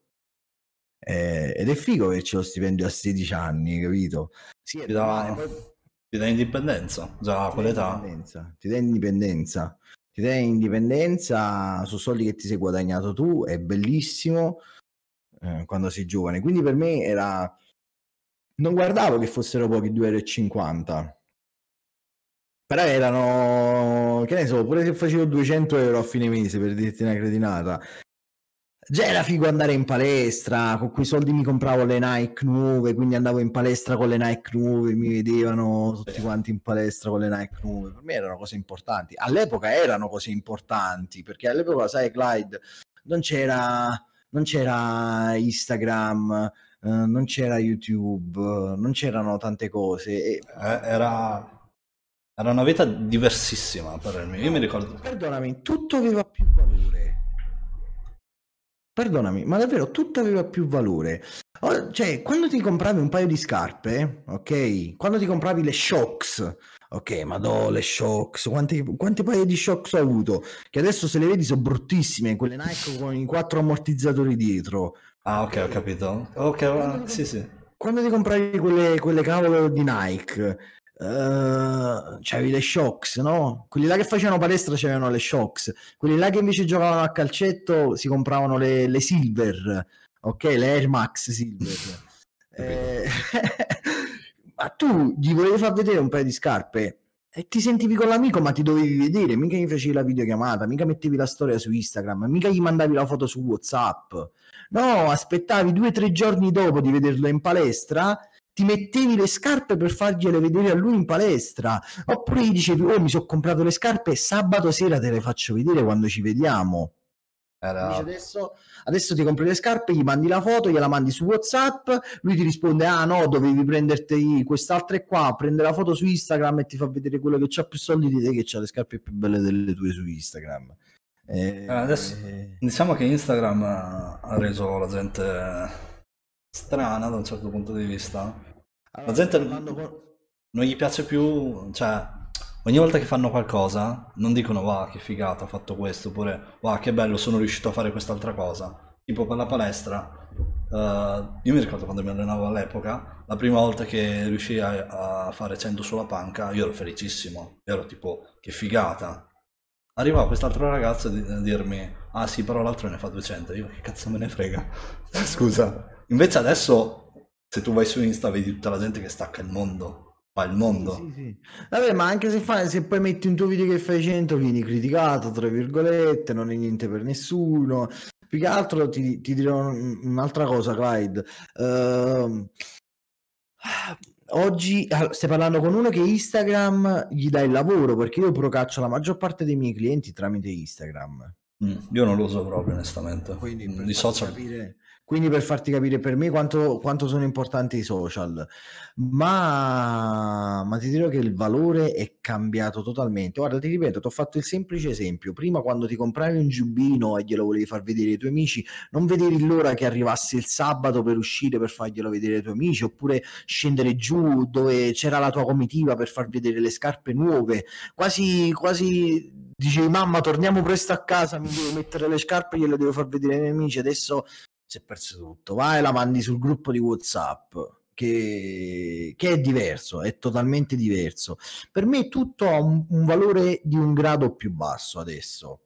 Eh, ed è figo averci lo stipendio a 16 anni, capito? Sì, ti, dà, poi... ti dà indipendenza, già a quell'età. Ti dà indipendenza. Ti dà indipendenza su soldi che ti sei guadagnato tu, è bellissimo eh, quando sei giovane. Quindi per me era... Non guardavo che fossero pochi 2,50 euro però erano, che ne so, pure se facevo 200 euro a fine mese per dirti una cretinata. Già era figo andare in palestra, con quei soldi mi compravo le Nike nuove, quindi andavo in palestra con le Nike nuove, mi vedevano tutti quanti in palestra con le Nike nuove. Per me erano cose importanti. All'epoca erano cose importanti, perché all'epoca, sai, Clyde, non c'era, non c'era Instagram, eh, non c'era YouTube, non c'erano tante cose. E... Eh, era era una vita diversissima per me. Io mi ricordo. Perdonami, tutto aveva più valore. Perdonami, ma davvero tutto aveva più valore. Cioè, quando ti compravi un paio di scarpe, ok? Quando ti compravi le Shocks, ok, ma do le Shocks, quanti, quanti paio di Shocks ho avuto? Che adesso se le vedi sono bruttissime, quelle Nike con i quattro ammortizzatori dietro. Ah, ok, ho capito. Ok, quando, sì, sì. Quando ti compravi quelle, quelle cavolo di Nike, Uh, c'avevi le shocks, no? Quelli là che facevano palestra c'erano le shocks, quelli là che invece giocavano a calcetto si compravano le, le silver, ok? Le Air Max silver. eh, ma tu gli volevi far vedere un paio di scarpe e ti sentivi con l'amico, ma ti dovevi vedere, mica gli facevi la videochiamata, mica mettevi la storia su Instagram, mica gli mandavi la foto su WhatsApp. No, aspettavi due o tre giorni dopo di vederlo in palestra ti mettevi le scarpe per fargliele vedere a lui in palestra, oppure gli dicevi, oh mi sono comprato le scarpe e sabato sera te le faccio vedere quando ci vediamo. Adesso, adesso, ti compri le scarpe, gli mandi la foto, gliela mandi su WhatsApp, lui ti risponde: Ah no, dovevi prenderti quest'altra qua, prende la foto su Instagram e ti fa vedere quello che ha più soldi di te, che ha le scarpe più belle delle tue su Instagram. Eh, adesso diciamo che Instagram ha reso la gente strana da un certo punto di vista la gente non gli piace più, cioè, ogni volta che fanno qualcosa non dicono wow che figata ho fatto questo, oppure wow che bello sono riuscito a fare quest'altra cosa. Tipo per la palestra, uh, io mi ricordo quando mi allenavo all'epoca, la prima volta che riuscii a, a fare 100 sulla panca, io ero felicissimo, ero tipo che figata. Arrivava quest'altro ragazzo a dirmi, ah sì però l'altro ne fa 200, io che cazzo me ne frega, scusa. Invece adesso se tu vai su Insta vedi tutta la gente che stacca il mondo, fa il mondo. Sì, sì, sì. Vabbè, ma anche se, fai, se poi metti un tuo video che fai 100 vieni criticato, tra virgolette, non è niente per nessuno. Più che altro ti, ti dirò un'altra cosa, Clyde. Uh, oggi stai parlando con uno che Instagram gli dà il lavoro perché io procaccio la maggior parte dei miei clienti tramite Instagram. Mm, io non lo uso proprio onestamente. Quindi di social capire, quindi per farti capire per me quanto, quanto sono importanti i social, ma, ma, ti dirò che il valore è cambiato totalmente. Guarda, ti ripeto, ti ho fatto il semplice esempio. Prima quando ti compravi un giubbino e glielo volevi far vedere ai tuoi amici, non vedevi l'ora che arrivasse il sabato per uscire per farglielo vedere ai tuoi amici, oppure scendere giù dove c'era la tua comitiva per far vedere le scarpe nuove. Quasi, quasi dicevi mamma torniamo presto a casa, mi devo mettere le scarpe gliele devo far vedere ai miei amici. Adesso si è perso tutto. Vai la mandi sul gruppo di WhatsApp. Che, che, è diverso, è totalmente diverso. Per me tutto ha un, un valore di un grado più basso adesso.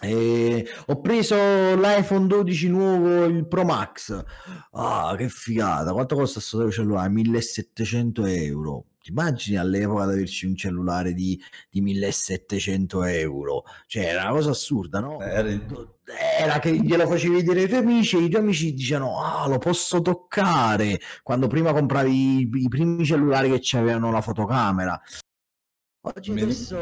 E ho preso l'iPhone 12 nuovo, il Pro Max. Ah, che figata! Quanto costa questo cellulare? 1700 euro ti immagini all'epoca di averci un cellulare di, di 1700 euro? Cioè, era una cosa assurda, no? Eh, era che glielo facevi vedere ai tuoi amici e i tuoi amici dicevano ah lo posso toccare quando prima compravi i, i primi cellulari che avevano la fotocamera oggi mi... adesso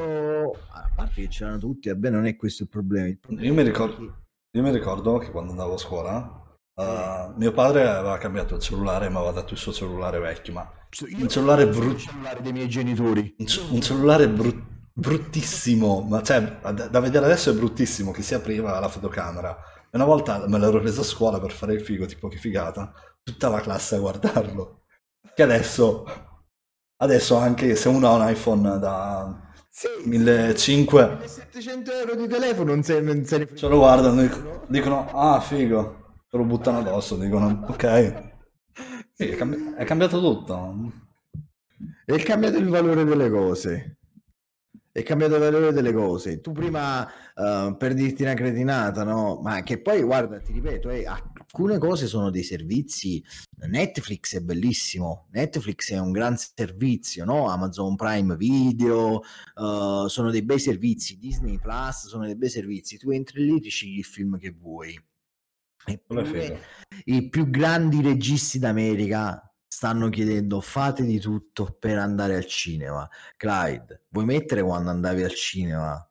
a parte che c'erano tutti vabbè non è questo il problema, il problema io, mi ricordo, io mi ricordo che quando andavo a scuola Uh, mio padre aveva cambiato il cellulare e mi aveva dato il suo cellulare vecchio, ma io un cellulare brutto. cellulare dei miei genitori. Un, un cellulare brut- bruttissimo, ma cioè, da vedere adesso è bruttissimo, che si apriva la fotocamera. E una volta me l'ero preso a scuola per fare il figo, tipo che figata, tutta la classe a guardarlo. Che adesso, adesso anche se uno ha un iPhone da Sì, 1500 1700 euro di telefono non se, non se ne ce lo guardano dicono, dicono ah figo te lo buttano addosso dicono ok sì, è, cambi- è cambiato tutto è cambiato il valore delle cose è cambiato il valore delle cose. Tu prima, uh, per dirti una cretinata, no? Ma che poi, guarda, ti ripeto, eh, alcune cose sono dei servizi. Netflix è bellissimo, Netflix è un gran servizio, no? Amazon Prime Video, uh, sono dei bei servizi, Disney Plus sono dei bei servizi. Tu entri lì, ti scegli il film che vuoi. Eppure, i più grandi registi d'America stanno chiedendo fate di tutto per andare al cinema. Clyde, vuoi mettere quando andavi al cinema?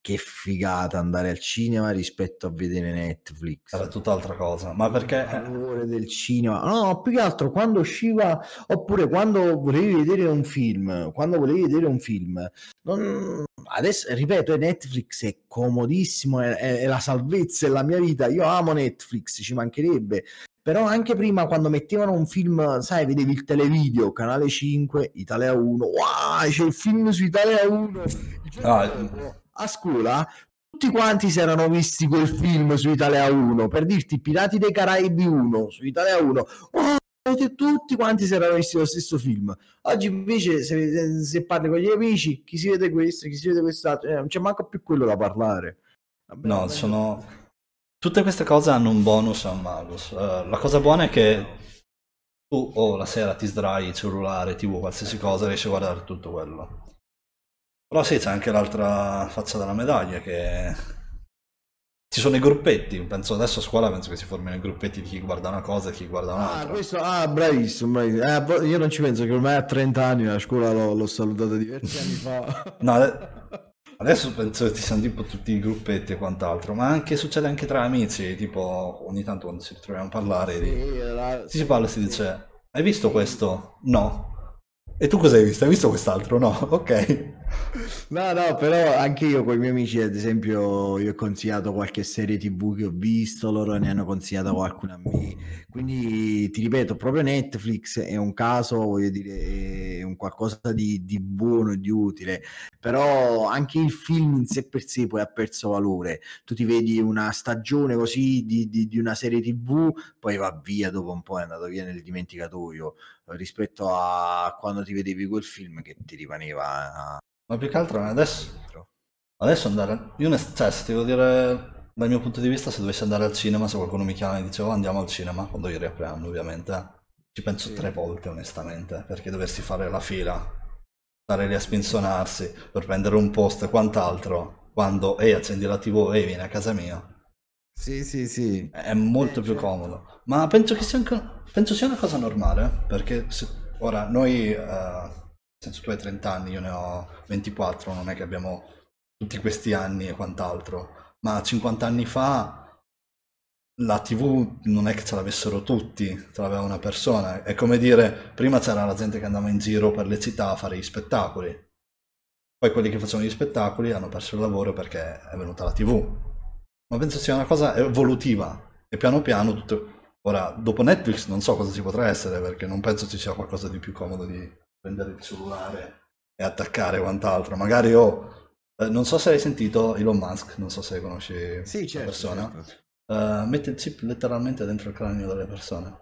Che figata andare al cinema rispetto a vedere Netflix. Era tutt'altra cosa, ma perché... Il valore del cinema. No, più che altro quando usciva, oppure quando volevi vedere un film, quando volevi vedere un film, non... adesso ripeto, Netflix è comodissimo, è, è, è la salvezza, è la mia vita. Io amo Netflix, ci mancherebbe però anche prima quando mettevano un film, sai, vedevi il televideo, canale 5, Italia 1, wow, c'è il film su Italia 1. Ah, a scuola tutti quanti si erano visti quel film su Italia 1, per dirti Pirati dei Caraibi 1 su Italia 1. Wow, tutti quanti si erano visti lo stesso film. Oggi invece se, se, parli con gli amici, chi si vede questo, chi si vede quest'altro, eh, non c'è manco più quello da parlare. Vabbè, no, sono Tutte queste cose hanno un bonus a un malus. Uh, la cosa buona è che tu o oh, la sera ti sdrai, cellulare, tv, qualsiasi cosa, riesci a guardare tutto quello. Però sì, c'è anche l'altra faccia della medaglia che ci sono i gruppetti, penso adesso a scuola penso che si formino i gruppetti di chi guarda una cosa e chi guarda un'altra. Ah, questo, ah bravissimo, bravissimo. Eh, io non ci penso che ormai a 30 anni la scuola l'ho, l'ho salutato diversi anni fa. no, Adesso penso che ti siano tipo tutti i gruppetti e quant'altro, ma anche succede anche tra amici, tipo ogni tanto quando ci ritroviamo a parlare, sì, di... la... si parla e si dice hai visto questo? No. E tu cosa hai visto? Hai visto quest'altro? No, ok. No, no, però anche io con i miei amici, ad esempio, io ho consigliato qualche serie TV che ho visto, loro ne hanno consigliato qualcuna a me. Quindi ti ripeto, proprio Netflix è un caso, voglio dire, è un qualcosa di, di buono di utile. Però anche il film in sé per sé poi ha perso valore. Tu ti vedi una stagione così di, di, di una serie TV, poi va via dopo un po', è andato via nel dimenticatoio rispetto a quando ti vedevi quel film che ti rimaneva. Ma più che altro adesso, adesso andare. Io ne, cioè, se devo dire dal mio punto di vista, se dovessi andare al cinema, se qualcuno mi chiama e dice oh, andiamo al cinema, quando io riapriranno ovviamente, ci penso sì. tre volte onestamente, perché doversi fare la fila, stare lì a spinzonarsi per prendere un posto e quant'altro, quando ehi accendi la tv e vieni a casa mia. Sì, sì, sì. È molto eh, più certo. comodo. Ma penso che sia, anche, penso sia una cosa normale, perché se, ora noi, uh, senso tu hai 30 anni, io ne ho 24, non è che abbiamo tutti questi anni e quant'altro, ma 50 anni fa la tv non è che ce l'avessero tutti, ce l'aveva una persona. È come dire, prima c'era la gente che andava in giro per le città a fare gli spettacoli, poi quelli che facevano gli spettacoli hanno perso il lavoro perché è venuta la tv ma penso sia una cosa evolutiva e piano piano tutto... Ora, dopo Netflix non so cosa ci potrà essere perché non penso ci sia qualcosa di più comodo di prendere il cellulare e attaccare quant'altro. Magari ho... Eh, non so se hai sentito Elon Musk, non so se conosci sì, certo, persona. Certo. Uh, mette il chip letteralmente dentro il cranio delle persone.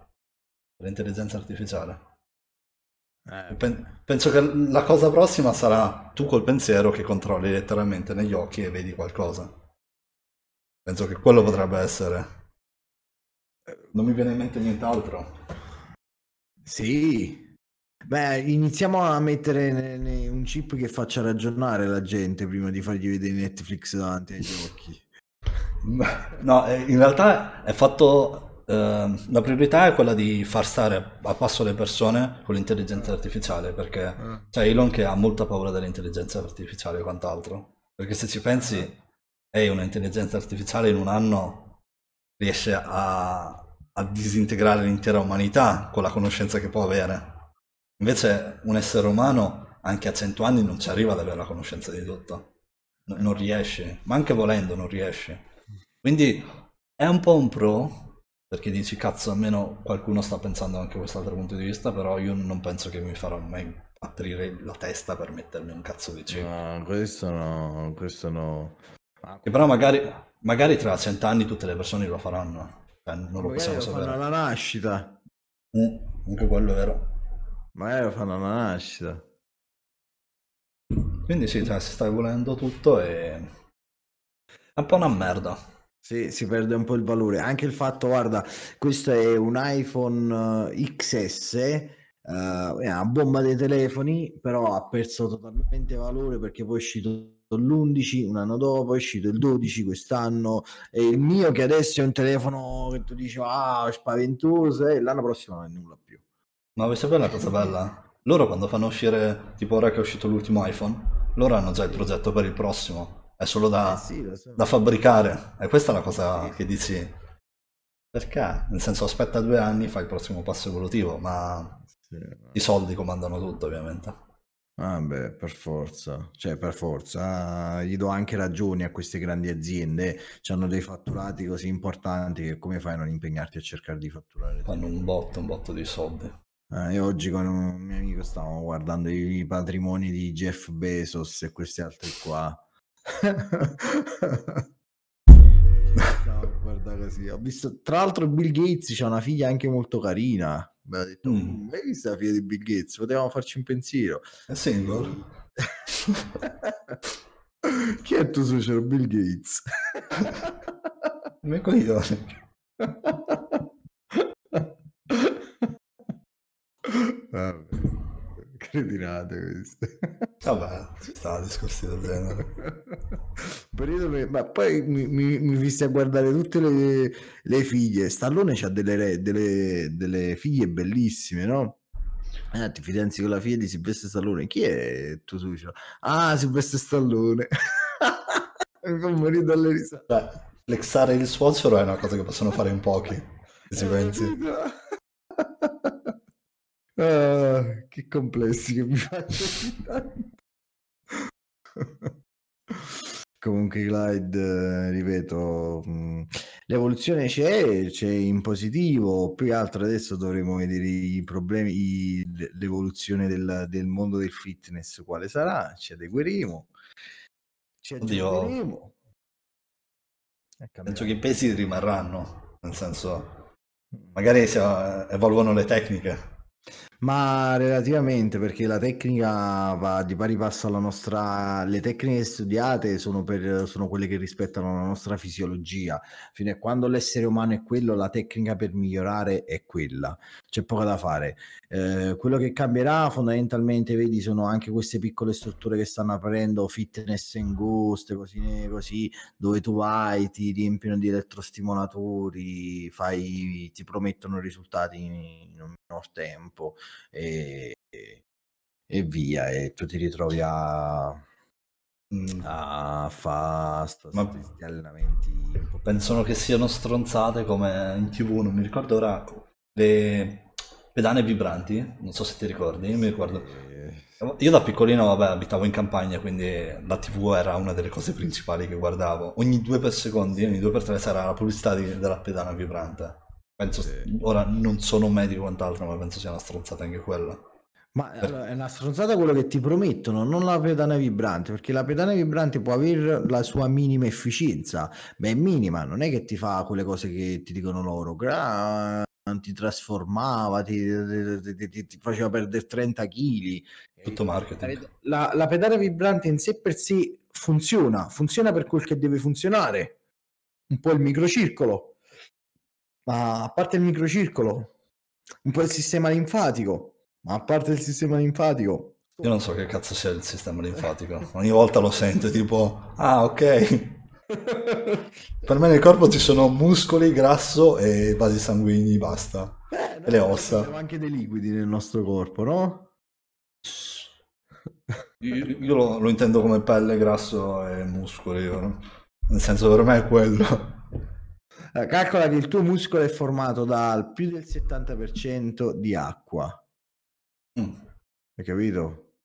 L'intelligenza artificiale. Eh, penso che la cosa prossima sarà tu col pensiero che controlli letteralmente negli occhi e vedi qualcosa. Penso che quello potrebbe essere. Non mi viene in mente nient'altro. Sì. Beh, iniziamo a mettere un chip che faccia ragionare la gente prima di fargli vedere Netflix davanti agli occhi. No, eh, in realtà è fatto. Eh, la priorità è quella di far stare a passo le persone con l'intelligenza artificiale perché eh. c'è Elon che ha molta paura dell'intelligenza artificiale e quant'altro. Perché se ci pensi, eh e un'intelligenza artificiale in un anno riesce a, a disintegrare l'intera umanità con la conoscenza che può avere. Invece un essere umano anche a 100 anni non ci arriva ad avere la conoscenza di tutto. No, non riesce, ma anche volendo non riesce. Quindi è un po' un pro, perché dici cazzo almeno qualcuno sta pensando anche a quest'altro punto di vista, però io non penso che mi farò mai aprire la testa per mettermi un cazzo di chip. No, questo no, questo no. Ah, che però magari, magari tra cent'anni tutte le persone lo faranno. Cioè, non lo possiamo sapere. alla nascita. Mm, anche quello è vero. Magari lo fanno alla nascita. Quindi sì, cioè, si sta evolvendo tutto e... È un po' una merda. Sì, si perde un po' il valore. Anche il fatto, guarda, questo è un iPhone eh, XS, uh, è una bomba dei telefoni, però ha perso totalmente valore perché poi è uscito l'11, un anno dopo è uscito il 12 quest'anno, e il mio che adesso è un telefono che tu dici, ah, spaventoso, e l'anno prossimo non è nulla più. Ma vuoi sapere la cosa bella? Loro quando fanno uscire, tipo ora che è uscito l'ultimo iPhone, loro hanno già il progetto per il prossimo, è solo da, eh sì, so. da fabbricare. E questa è la cosa che dici, perché? Nel senso aspetta due anni, fai il prossimo passo evolutivo, ma sì. i soldi comandano tutto ovviamente. Ah beh, per forza, cioè per forza, ah, gli do anche ragioni a queste grandi aziende, hanno dei fatturati così importanti che come fai a non impegnarti a cercare di fatturare? Fanno un botto, un botto di soldi. Eh, io oggi con un mio amico stavamo guardando i patrimoni di Jeff Bezos e questi altri qua. guarda così. Ho visto, tra l'altro, Bill Gates c'ha una figlia anche molto carina. Mi ha detto, mm. hai visto la figlia di Bill Gates? Potevamo farci un pensiero. È single? Chi è tuo suocero? Bill Gates. Mi coglione. Vabbè, cretinate queste. Vabbè, ci sta discorsi del genere. Periodo, ma poi mi, mi, mi visti a guardare tutte le, le figlie. Stallone ha delle, delle, delle figlie bellissime, no? Eh, ti fidanzi con la figlia di Silvestre Stallone. Chi è tuo suocero? Ah, Silvestre Stallone. mi fa morire dalle risate. Beh, flexare il suocero è una cosa che possono fare in pochi. Se pensi. Ah, che complessi che mi faccio. Comunque, Clyde, ripeto, mh, l'evoluzione c'è, c'è in positivo. Più che altro adesso dovremo vedere i problemi, i, l'evoluzione del, del, mondo del fitness, quale sarà. Ci adegueremo. Ci adegueremo. Penso che i pesi rimarranno, nel senso, mm. magari si evolvono le tecniche ma relativamente, perché la tecnica va di pari passo alla nostra... Le tecniche studiate sono, per, sono quelle che rispettano la nostra fisiologia. Fino a quando l'essere umano è quello, la tecnica per migliorare è quella. C'è poco da fare. Eh, quello che cambierà fondamentalmente, vedi, sono anche queste piccole strutture che stanno aprendo, fitness and ghost, così, così, dove tu vai, ti riempiono di elettrostimolatori, fai, ti promettono risultati in, un minor tempo e, e via, e tu ti ritrovi a, mm. a fare questi allenamenti. Pensano che siano stronzate come in tv, non mi ricordo ora le pedane vibranti, non so se ti ricordi, mi ricordo. Io da piccolino, vabbè, abitavo in campagna, quindi la TV era una delle cose principali che guardavo. Ogni due per secondi, ogni due per tre sarà la pubblicità di, della pedana vibrante. Penso, sì. ora non sono un medico o quant'altro, ma penso sia una stronzata anche quella. Ma per... è una stronzata quello che ti promettono, non la pedana vibrante, perché la pedana vibrante può avere la sua minima efficienza, ma è minima, non è che ti fa quelle cose che ti dicono loro, Gra- ti trasformava, ti, ti, ti, ti, faceva perdere 30 kg. Tutto marketing. La, la pedana vibrante in sé per sé funziona, funziona per quel che deve funzionare, un po' il microcircolo. Ma a parte il microcircolo, un po' il sistema linfatico, ma a parte il sistema linfatico... Io non so che cazzo sia il sistema linfatico, ogni volta lo sento tipo, ah ok, per me nel corpo ci sono muscoli, grasso e vasi sanguigni, basta. Beh, e le ossa. Abbiamo anche dei liquidi nel nostro corpo, no? Io, io lo, lo, intendo come pelle, grasso e muscoli, no? nel senso per me è quello. Eh, calcola che il tuo muscolo è formato dal più del 70% di acqua. Mm. Hai capito?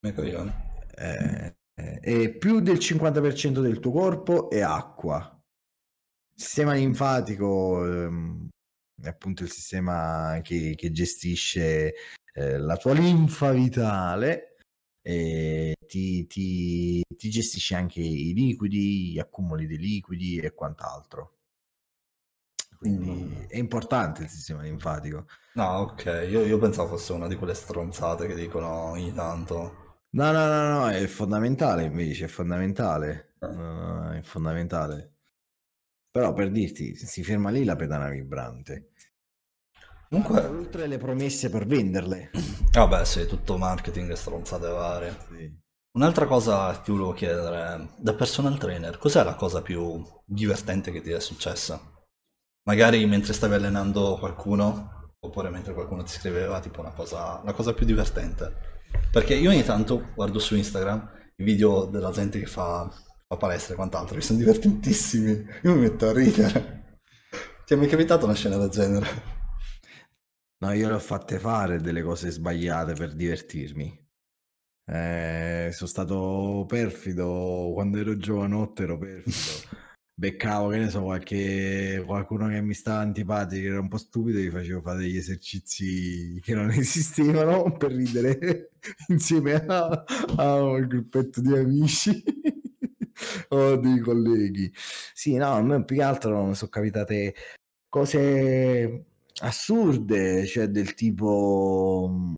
Mi eh, eh, e più del 50% del tuo corpo è acqua. Il sistema linfatico ehm, è appunto il sistema che, che gestisce eh, la tua linfa vitale e ti, ti, ti gestisce anche i liquidi, gli accumuli dei liquidi e quant'altro. Quindi mm. è importante il sistema linfatico. No, ok, io, io, pensavo fosse una di quelle stronzate che dicono ogni tanto. No, no, no, no, è fondamentale invece, è fondamentale. Eh. No, è fondamentale. Però per dirti, si ferma lì la pedana vibrante. Comunque, oltre le promesse per venderle. Vabbè, sì, tutto marketing e stronzate varie. Sì. Un'altra cosa che ti volevo chiedere, da personal trainer, cos'è la cosa più divertente che ti è successa? Magari mentre stavi allenando qualcuno, oppure mentre qualcuno ti scriveva, tipo una cosa, la cosa più divertente. Perché io ogni tanto guardo su Instagram i video della gente che fa, fa palestra e quant'altro, che sono divertentissimi. Io mi metto a ridere. Ti è mai capitato una scena del genere? No, io le ho fatte fare delle cose sbagliate per divertirmi. Eh, sono stato perfido quando ero giovanotto, ero perfido. Beccavo, che ne so, qualche, qualcuno che mi stava antipatico, che era un po' stupido, gli facevo fare degli esercizi che non esistevano per ridere insieme a, un gruppetto di amici o dei colleghi. Sì, no, a me più che altro sono capitate cose assurde, cioè del tipo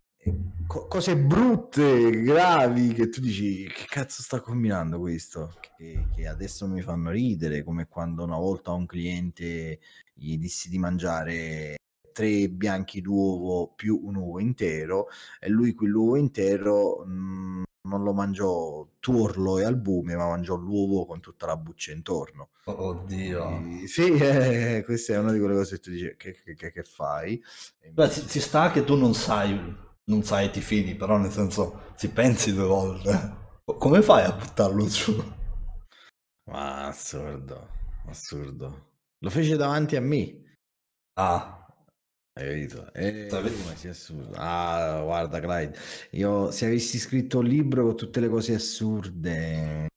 cose brutte, gravi, che tu dici che cazzo sta combinando questo? Che, che, adesso mi fanno ridere, come quando una volta a un cliente gli dissi di mangiare tre bianchi d'uovo più un uovo intero e lui quell'uovo intero mh, mhmm, non lo mangiò tuorlo e albume, ma mangiò l'uovo con tutta la buccia intorno. Oddio. E, sì, eh, questa è una di quelle cose che tu dici che, che, che, fai. Beh, ci, sta che tu non sai, non sai ti fidi, però nel senso ci pensi due volte. Come fai a buttarlo giù? Ma assurdo, assurdo. Lo fece davanti a me. Ah, hai capito? E ma sia assurdo. Ah, guarda, Clyde, io se avessi scritto un libro con tutte le cose assurde.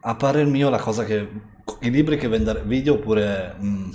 A parer mio, la cosa che. I libri che venderebbero. Video oppure. Mh,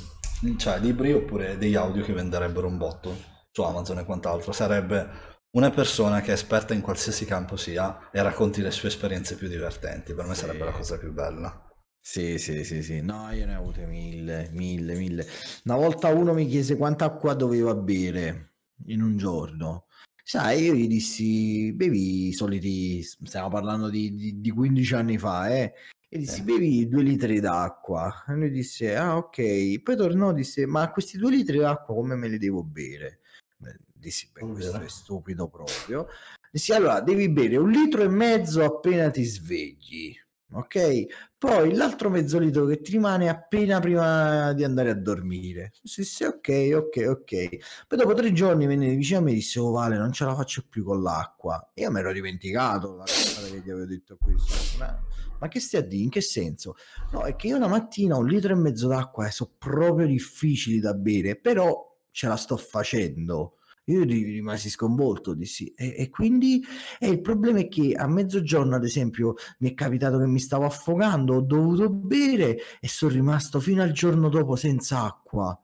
mm, cioè, libri oppure degli audio che venderebbero un botto su Amazon e quant'altro. Sarebbe una persona che è esperta in qualsiasi campo sia e racconti le sue esperienze più divertenti. Per me sì. sarebbe la cosa più bella. Sì, sì, sì, sì. No, io ne ho avute mille, mille, mille. Una volta uno mi chiese quanta acqua doveva bere in un giorno. Sai, io gli dissi, bevi i soliti, stiamo parlando di, di, di 15 anni fa, eh? E dissi, eh. bevi due litri d'acqua. E lui disse, ah, ok. Poi tornò disse, ma questi due litri d'acqua come me li devo bere? Beh, dissi, beh, questo è stupido proprio. Dissi, allora, devi bere un litro e mezzo appena ti svegli ok? Poi l'altro mezzo litro che ti rimane appena prima di andare a dormire. Sì, sì, ok, ok, ok. Poi dopo tre giorni venne vicino a me e disse, oh Vale, non ce la faccio più con l'acqua. Io mi ero dimenticato la cosa che gli avevo detto questo. Ma, ma che stai a dire? In che senso? No, è che io una mattina un litro e mezzo d'acqua eh, sono proprio difficili da bere, però ce la sto facendo io rimasi sconvolto, dissi, e, e quindi e il problema è che a mezzogiorno, ad esempio, mi è capitato che mi stavo affogando, ho dovuto bere e sono rimasto fino al giorno dopo senza acqua.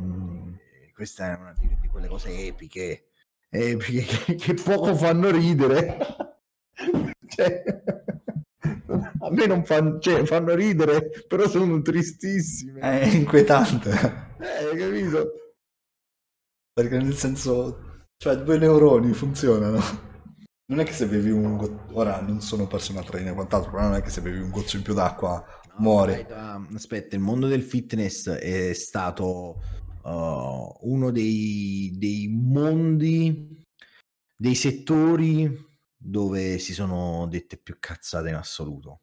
Mm, questa è una di, di quelle cose epiche, epiche che, che poco fanno ridere. cioè, a me non fanno, cioè, fanno ridere, però sono tristissime. È inquietante. Eh, capito? Perché nel senso, cioè due neuroni funzionano. Non è che se bevi un goccio, ora non sono personal trainer quant'altro, però non è che se bevi un goccio in più d'acqua no, muori. Aspetta, il mondo del fitness è stato uh, uno dei, dei mondi, dei settori dove si sono dette più cazzate in assoluto.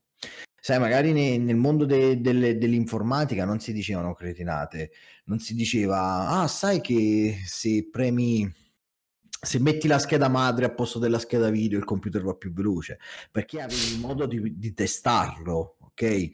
Sai, magari ne, nel mondo de, de, dell'informatica non si dicevano cretinate, non si diceva, ah, sai che se premi, se metti la scheda madre a posto della scheda video il computer va più veloce, perché avevi modo di, di testarlo, ok?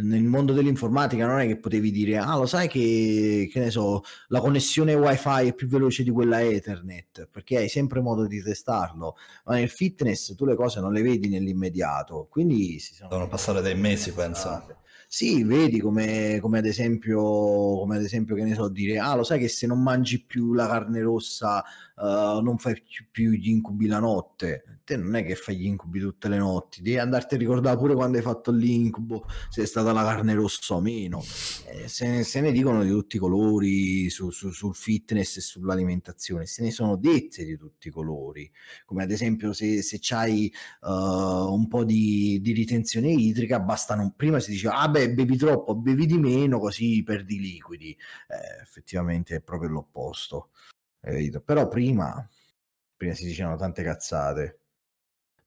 Nel mondo dell'informatica non è che potevi dire ah lo sai che, che ne so la connessione wifi è più veloce di quella ethernet perché hai sempre modo di testarlo. Ma nel fitness tu le cose non le vedi nell'immediato quindi si sono devono passare dei mesi penso. sì, vedi come, come, ad esempio, come ad esempio, che ne so, dire, ah, lo sai che se non mangi più la carne rossa uh, non fai più gli incubi la notte. Te non è che fai gli incubi tutte le notti, devi andarti a ricordare pure quando hai fatto l'incubo, se è stata la carne rossa o meno. Eh, se, se, ne dicono di tutti i colori su, su, sul fitness e sull'alimentazione, se ne sono dette di tutti i colori, come ad esempio se, se c'hai uh, un po' di, di ritenzione idrica, basta non, prima si diceva, ah beh, bevi troppo, bevi di meno, così perdi liquidi. Eh, effettivamente è proprio l'opposto. Però prima, prima si dicevano tante cazzate.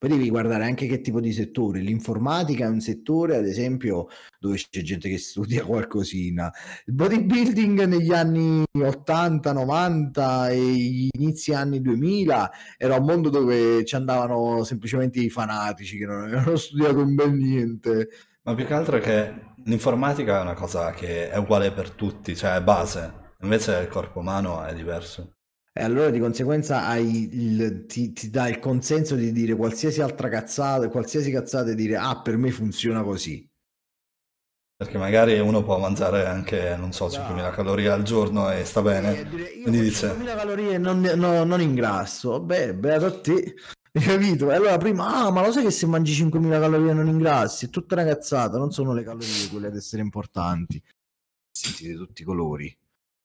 Poi devi guardare anche che tipo di settore. L'informatica è un settore, ad esempio, dove c'è gente che studia qualcosina. Il bodybuilding negli anni 80, 90 e gli inizi anni 2000 era un mondo dove ci andavano semplicemente i fanatici che non avevano studiato un bel niente. Ma più che altro è che l'informatica è una cosa che è uguale per tutti, cioè è base. Invece il corpo umano è diverso. E allora di conseguenza il, ti, ti dà il consenso di dire qualsiasi altra cazzata, qualsiasi cazzata e dire ah per me funziona così. Perché magari uno può mangiare anche, non so, 5.000 calorie al giorno e sta bene. Eh, dire, Quindi dice... 5.000 calorie non, no, non ingrasso. Beh, beato a te. Hai capito? E allora prima, ah, ma lo sai che se mangi 5.000 calorie non ingrassi? È tutta una cazzata, non sono le calorie quelle ad essere importanti. Sentite tutti i colori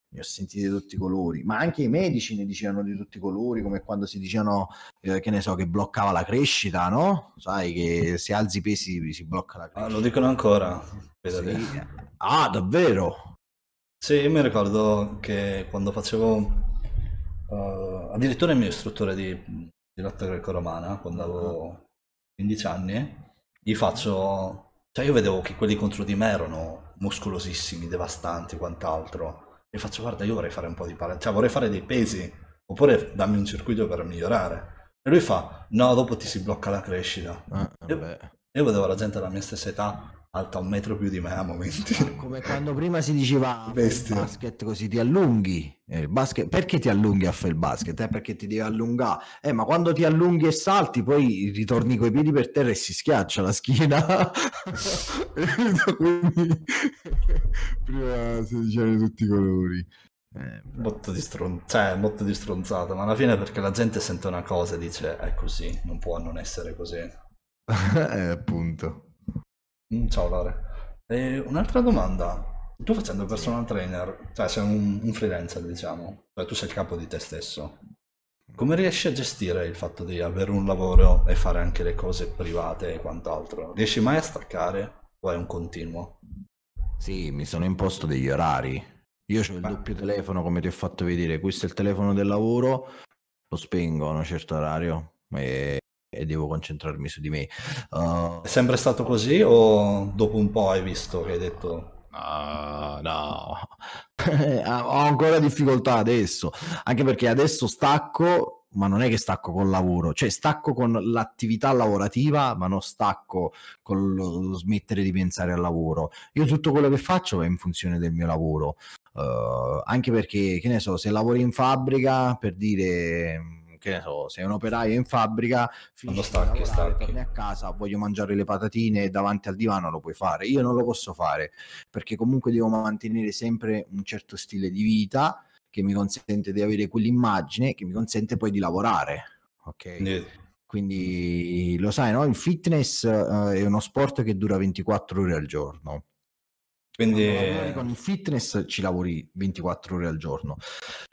ne ho sentiti di tutti i colori, ma anche i medici ne dicevano di tutti i colori, come quando si dicevano, eh, che ne so, che bloccava la crescita, no? Sai che se alzi i pesi si blocca la crescita. Ah, lo dicono ancora. Sì. Ah, davvero? Sì, io mi ricordo che quando facevo, uh, addirittura il mio istruttore di, di lotta greco-romana, quando avevo 15 anni, gli faccio, cioè io vedevo che quelli contro di me erano muscolosissimi, devastanti, quant'altro e faccio guarda io vorrei fare un po' di palestra, cioè vorrei fare dei pesi, oppure dammi un circuito per migliorare. E lui fa, no, dopo ti si blocca la crescita. Ah, io, io vedevo la gente della mia stessa età alta un metro più di me a momenti. Come quando prima si diceva il basket così ti allunghi. Eh, basket, perché ti allunghi a fare il basket? Eh, perché ti devi allungare. Eh, ma quando ti allunghi e salti, poi ritorni coi piedi per terra e si schiaccia la schiena. Quindi prima si dicevano tutti i colori. Eh, molto, di stron- cioè, molto di stronzata, ma alla fine perché la gente sente una cosa e dice è così, non può non essere così. eh, appunto. Mm, ciao Lore. E un'altra domanda. Tu facendo personal trainer, cioè sei un, un freelancer diciamo, cioè tu sei il capo di te stesso, come riesci a gestire il fatto di avere un lavoro e fare anche le cose private e quant'altro? Riesci mai a staccare o è un continuo? Sì, mi sono imposto degli orari. Io ho il Beh. doppio telefono come ti ho fatto vedere, questo è il telefono del lavoro, lo spengo a un certo orario e devo concentrarmi su di me. Uh, È sempre stato così o dopo un po' hai visto che hai detto Uh, no, ho ancora difficoltà adesso, anche perché adesso stacco, ma non è che stacco col lavoro, cioè stacco con l'attività lavorativa, ma non stacco con lo smettere di pensare al lavoro. Io tutto quello che faccio è in funzione del mio lavoro, uh, anche perché, che ne so, se lavori in fabbrica, per dire che ne so, sei un operaio in fabbrica, quando stacchi, stacchi. torni a casa, voglio mangiare le patatine davanti al divano, lo puoi fare. Io non lo posso fare perché comunque devo mantenere sempre un certo stile di vita che mi consente di avere quell'immagine che mi consente poi di lavorare. Ok. Yeah. Quindi lo sai, no? Il fitness uh, è uno sport che dura 24 ore al giorno quindi con il fitness ci lavori 24 ore al giorno.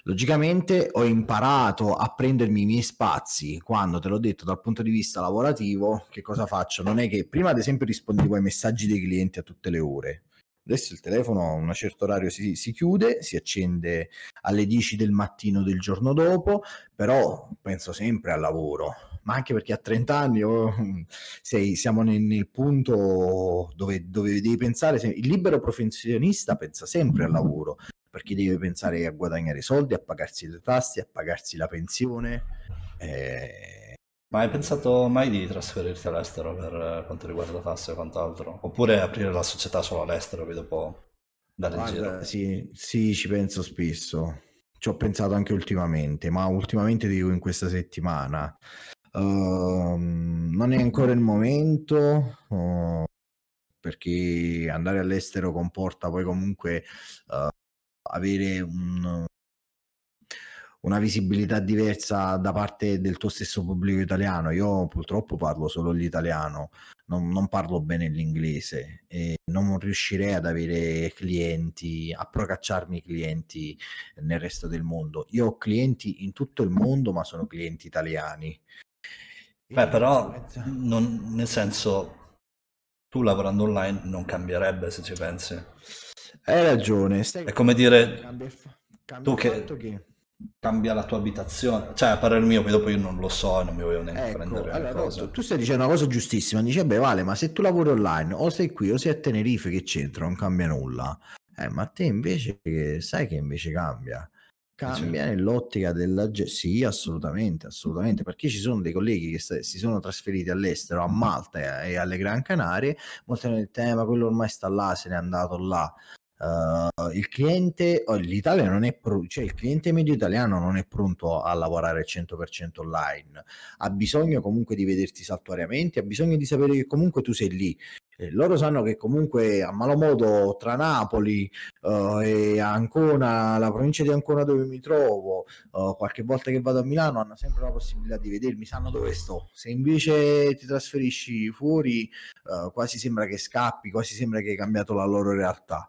Logicamente ho imparato a prendermi i miei spazi quando te l'ho detto dal punto di vista lavorativo, che cosa faccio? Non è che prima ad esempio rispondevo ai messaggi dei clienti a tutte le ore. Adesso il telefono a un certo orario si, si, chiude, si accende alle 10 del mattino del giorno dopo, però penso sempre al lavoro ma anche perché a 30 anni oh, sei, siamo nel, nel punto dove, dove, devi pensare, il libero professionista pensa sempre al lavoro, perché deve pensare a guadagnare soldi, a pagarsi le tasse, a pagarsi la pensione. Eh... Ma hai pensato mai di trasferirti all'estero per quanto riguarda tasse e quant'altro? Oppure aprire la società solo all'estero e dopo dare in giro? Sì, sì, ci penso spesso. Ci ho pensato anche ultimamente, ma ultimamente dico in questa settimana. Uh, non è ancora il momento uh, perché andare all'estero comporta poi comunque uh, avere un, una visibilità diversa da parte del tuo stesso pubblico italiano. Io purtroppo parlo solo l'italiano, non, non parlo bene l'inglese e non riuscirei ad avere clienti, a procacciarmi clienti nel resto del mondo. Io ho clienti in tutto il mondo, ma sono clienti italiani. Beh, però, non, nel senso, tu lavorando online non cambierebbe se ci pensi. Hai ragione. Stai... È come dire, cambia, cambia tu che, che, cambia la tua abitazione. Cioè, a parere mio, poi dopo io non lo so e non mi voglio neanche ecco, prendere allora, tu, tu, stai dicendo una cosa giustissima. Dice, beh, vale, ma se tu lavori online o sei qui o sei a Tenerife, che c'entra? Non cambia nulla. Eh, ma te invece, sai che invece cambia? Cambia nell'ottica della sì, assolutamente, assolutamente, perché ci sono dei colleghi che si sono trasferiti all'estero, a Malta e alle Gran Canarie, molti hanno detto, ma quello ormai sta là, se n'è andato là. Uh, il cliente, oh, l'Italia non è pro- cioè il cliente medio italiano non è pronto a lavorare al 100% online, ha bisogno comunque di vederti saltuariamente, ha bisogno di sapere che comunque tu sei lì. Eh, loro sanno che comunque a malo modo tra Napoli uh, e Ancona, la provincia di Ancona dove mi trovo, uh, qualche volta che vado a Milano hanno sempre la possibilità di vedermi, sanno dove sto. Se invece ti trasferisci fuori, uh, quasi sembra che scappi, quasi sembra che hai cambiato la loro realtà.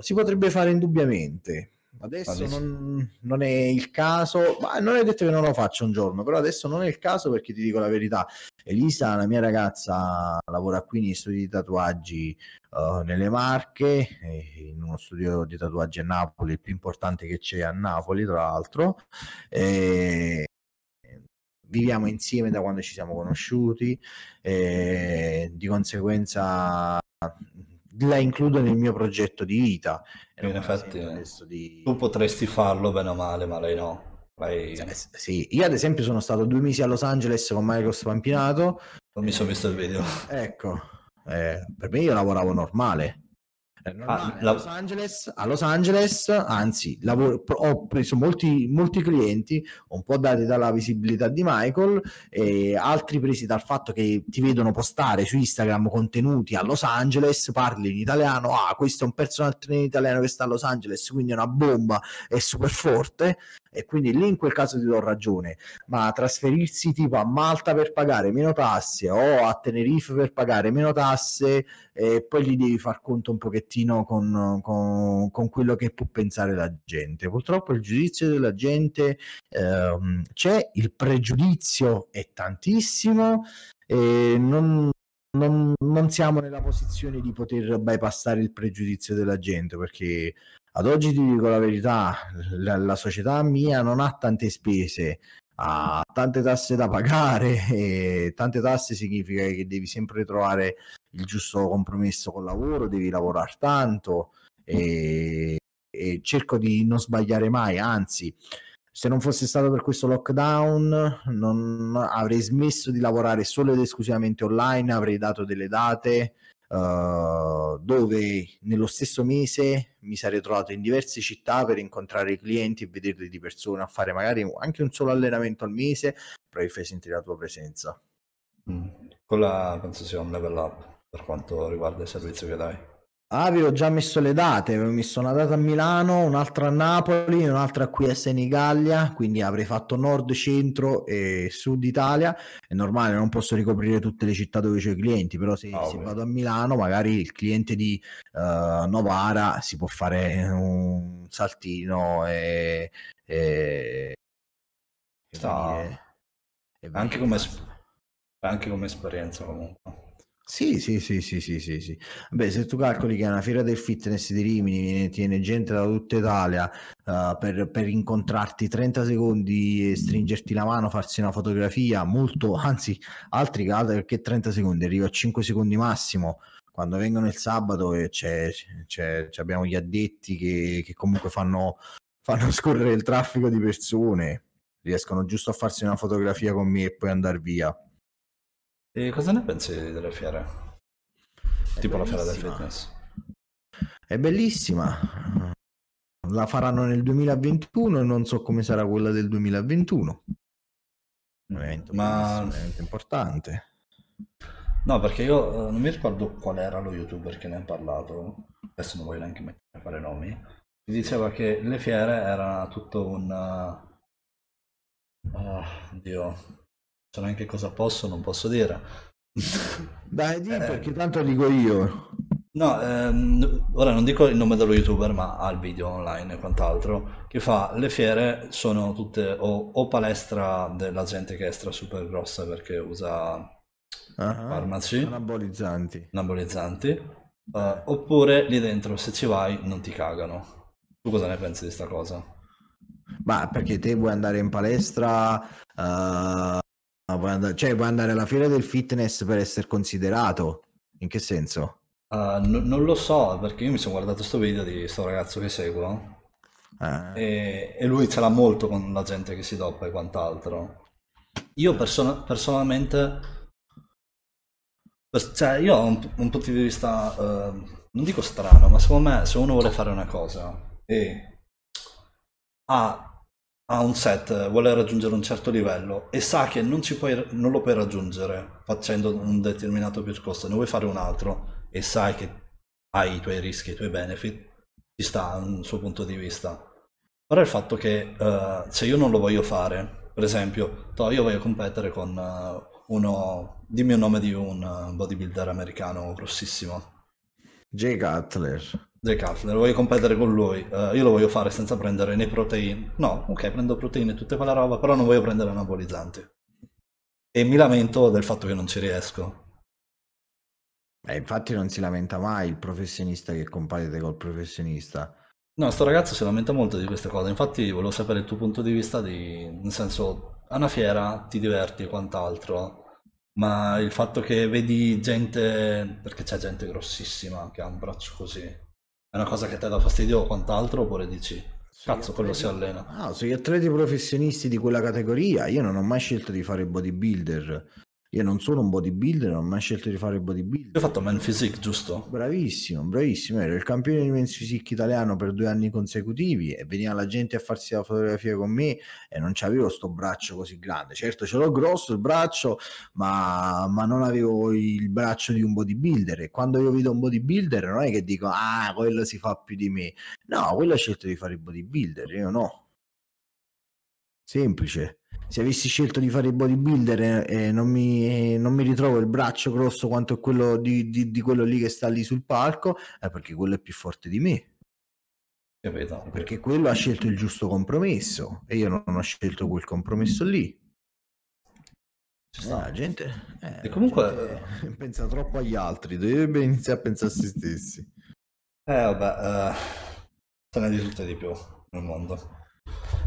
si potrebbe fare indubbiamente. Adesso non, non, è il caso, ma non è detto che non lo faccia un giorno, però adesso non è il caso perché ti dico la verità. Elisa, la mia ragazza, lavora qui negli studi di tatuaggi uh, nelle Marche, in uno studio di tatuaggi a Napoli, il più importante che c'è a Napoli, tra l'altro. E viviamo insieme da quando ci siamo conosciuti, e di conseguenza la includo nel mio progetto di vita. In effetti, di... tu potresti farlo bene o male, ma lei no. Lei... Sì, io ad esempio sono stato due mesi a Los Angeles con Michael Spampinato. Non mi sono visto il video. Ecco, eh, per me io lavoravo normale. Ah, a, Los Angeles, a, Los Angeles, anzi, lavoro, ho preso molti, molti clienti, un po' dati dalla visibilità di Michael, e altri presi dal fatto che ti vedono postare su Instagram contenuti a Los Angeles, parli in italiano, ah, questo è un personaggio in italiano che sta a Los Angeles, quindi è una bomba, è super forte, e quindi lì in quel caso ti do ragione, ma trasferirsi tipo a Malta per pagare meno tasse o a Tenerife per pagare meno tasse e poi gli devi far conto un pochettino con, con, con quello che può pensare la gente. Purtroppo il giudizio della gente ehm, c'è, il pregiudizio è tantissimo e non, non, non, siamo nella posizione di poter bypassare il pregiudizio della gente perché ad oggi ti dico la verità, la, la società mia non ha tante spese, ha tante tasse da pagare e tante tasse significa che devi sempre trovare il giusto compromesso col lavoro, devi lavorare tanto e, e cerco di non sbagliare mai, anzi se non fosse stato per questo lockdown non avrei smesso di lavorare solo ed esclusivamente online, avrei dato delle date uh, dove nello stesso mese mi sarei trovato in diverse città per incontrare i clienti e vederli di persona, fare magari anche un solo allenamento al mese, però fai sentire la tua presenza. Mm. Quella penso sia un level up per quanto riguarda il servizio che dai. Avevo già messo le date, avevo messo una data a Milano, un'altra a Napoli, un'altra qui a Senigallia, quindi avrei fatto nord, centro e sud Italia. È normale, non posso ricoprire tutte le città dove c'ho i clienti, però se, oh, se vado a Milano, magari il cliente di uh, Novara si può fare un saltino e... e, e venire, e anche, come, anche come esperienza comunque. Sì, sì, sì, sì, sì, sì, sì. Beh, se tu calcoli che è una fiera del fitness di Rimini, viene, tiene gente da tutta Italia uh, per, per, incontrarti 30 secondi e stringerti la mano, farsi una fotografia, molto, anzi, altri che 30 secondi, arriva a 5 secondi massimo. Quando vengono il sabato e c'è, c'è, c'è, abbiamo gli addetti che, che comunque fanno, fanno scorrere il traffico di persone, riescono giusto a farsi una fotografia con me e poi andare via. E cosa ne pensi delle fiere? È tipo la fiera del fitness. È bellissima. La faranno nel 2021 e non so come sarà quella del 2021. Un evento Ma... importante. No, perché io eh, non mi ricordo qual era lo youtuber che ne ha parlato. Adesso non voglio neanche mettere a fare nomi. Mi diceva che le fiere erano tutto un Oh, Dio, so neanche cosa posso, non posso dire. Dai, di Eh. perché tanto dico io. No, ehm, ora non dico il nome dello youtuber, ma ha il video online e quant'altro, che fa le fiere sono tutte o, o palestra della gente che è stra super grossa perché usa Ah, farmaci, Anabolizzanti. anabolizzanti, eh, oppure lì dentro se ci vai non ti cagano. Tu cosa ne pensi di sta cosa? Ma perché te vuoi andare in palestra, eh, vuoi andare- cioè vuoi andare alla fiera del fitness per essere considerato? In che senso? Eh, n- non lo so, perché io mi sono guardato sto video di sto ragazzo che seguo Eh, e, e lui ce l'ha molto con la gente che si doppa e quant'altro. Io persona- personalmente, per- cioè io ho un, un punto di vista, eh, non dico strano, ma secondo me se uno vuole fare una cosa e ha, ha un set, vuole raggiungere un certo livello e sa che non, puoi, non lo puoi raggiungere facendo un determinato percorso, ne vuoi fare un altro e sai che hai i tuoi rischi i tuoi benefit, ci sta un suo punto di vista. Però il fatto che eh, se io non lo voglio fare, per esempio, to, io voglio competere con eh, uno, dimmi il nome di un eh, bodybuilder americano grossissimo, Jay Cutler. Jay Cutler, voglio competere con lui, eh, io lo voglio fare senza prendere né proteine, no, ok, prendo proteine e tutta quella roba, però non voglio prendere anabolizzanti. E mi lamento del fatto che non ci riesco. Eh, infatti non si lamenta mai il professionista che compete col professionista. No, sto ragazzo si lamenta molto di queste cose, infatti volevo sapere il tuo punto di vista di, nel senso, a una fiera ti diverti e quant'altro, ma il fatto che vedi gente, perché c'è gente grossissima che ha un braccio così, è una cosa che ti dà fastidio o quant'altro, oppure dici, cazzo, quello si allena. Ah, sugli atleti professionisti di quella categoria, io non ho mai scelto di fare il bodybuilder. Io non sono un bodybuilder, non ho mai scelto di fare il Io ho bodybuilder. fatto Man Physique, giusto? Bravissimo, bravissimo. Ero il campione di men's physique italiano per due anni consecutivi e veniva la gente a farsi la fotografia con me e non c'avevo sto braccio così grande. Certo, ce l'ho grosso il braccio, ma, ma non avevo il braccio di un bodybuilder. E quando io vedo un bodybuilder non è che dico, ah, quello si fa più di me. No, quello ha scelto di fare il bodybuilder, io no. Semplice. Se avessi scelto di fare il bodybuilder e, e non, mi, non mi ritrovo il braccio grosso quanto quello di, di- di quello lì che sta lì sul palco, è perché quello è più forte di me. Capito? Perché quello ha scelto il giusto compromesso e io non ho scelto quel compromesso lì. Eh, sta. la gente, eh, E la comunque- gente pensa troppo agli altri, dovrebbe iniziare a pensare a se stessi. Eh vabbè, eh, ce n'è di tutto e di più nel mondo.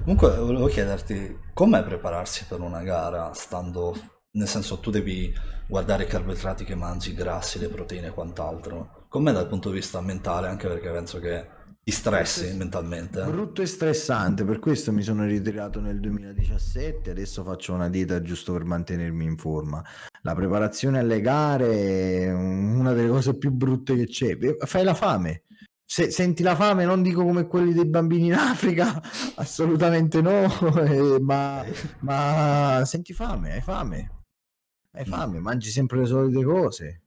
Comunque volevo chiederti com'è prepararsi per una gara stando, nel senso tu devi guardare i carboidrati che mangi, i grassi, le proteine e quant'altro. Com'è dal punto di vista mentale, anche perché penso che ti stressi mentalmente. Brutto e stressante, per questo mi sono ritirato nel 2017, adesso faccio una dieta giusto per mantenermi in forma. La preparazione alle gare è una delle cose più brutte che c'è. Fai la fame. Se, senti la fame, non dico come quelli dei bambini in Africa, assolutamente no, eh, ma, ma senti fame, hai fame, hai fame, mangi sempre le solite cose.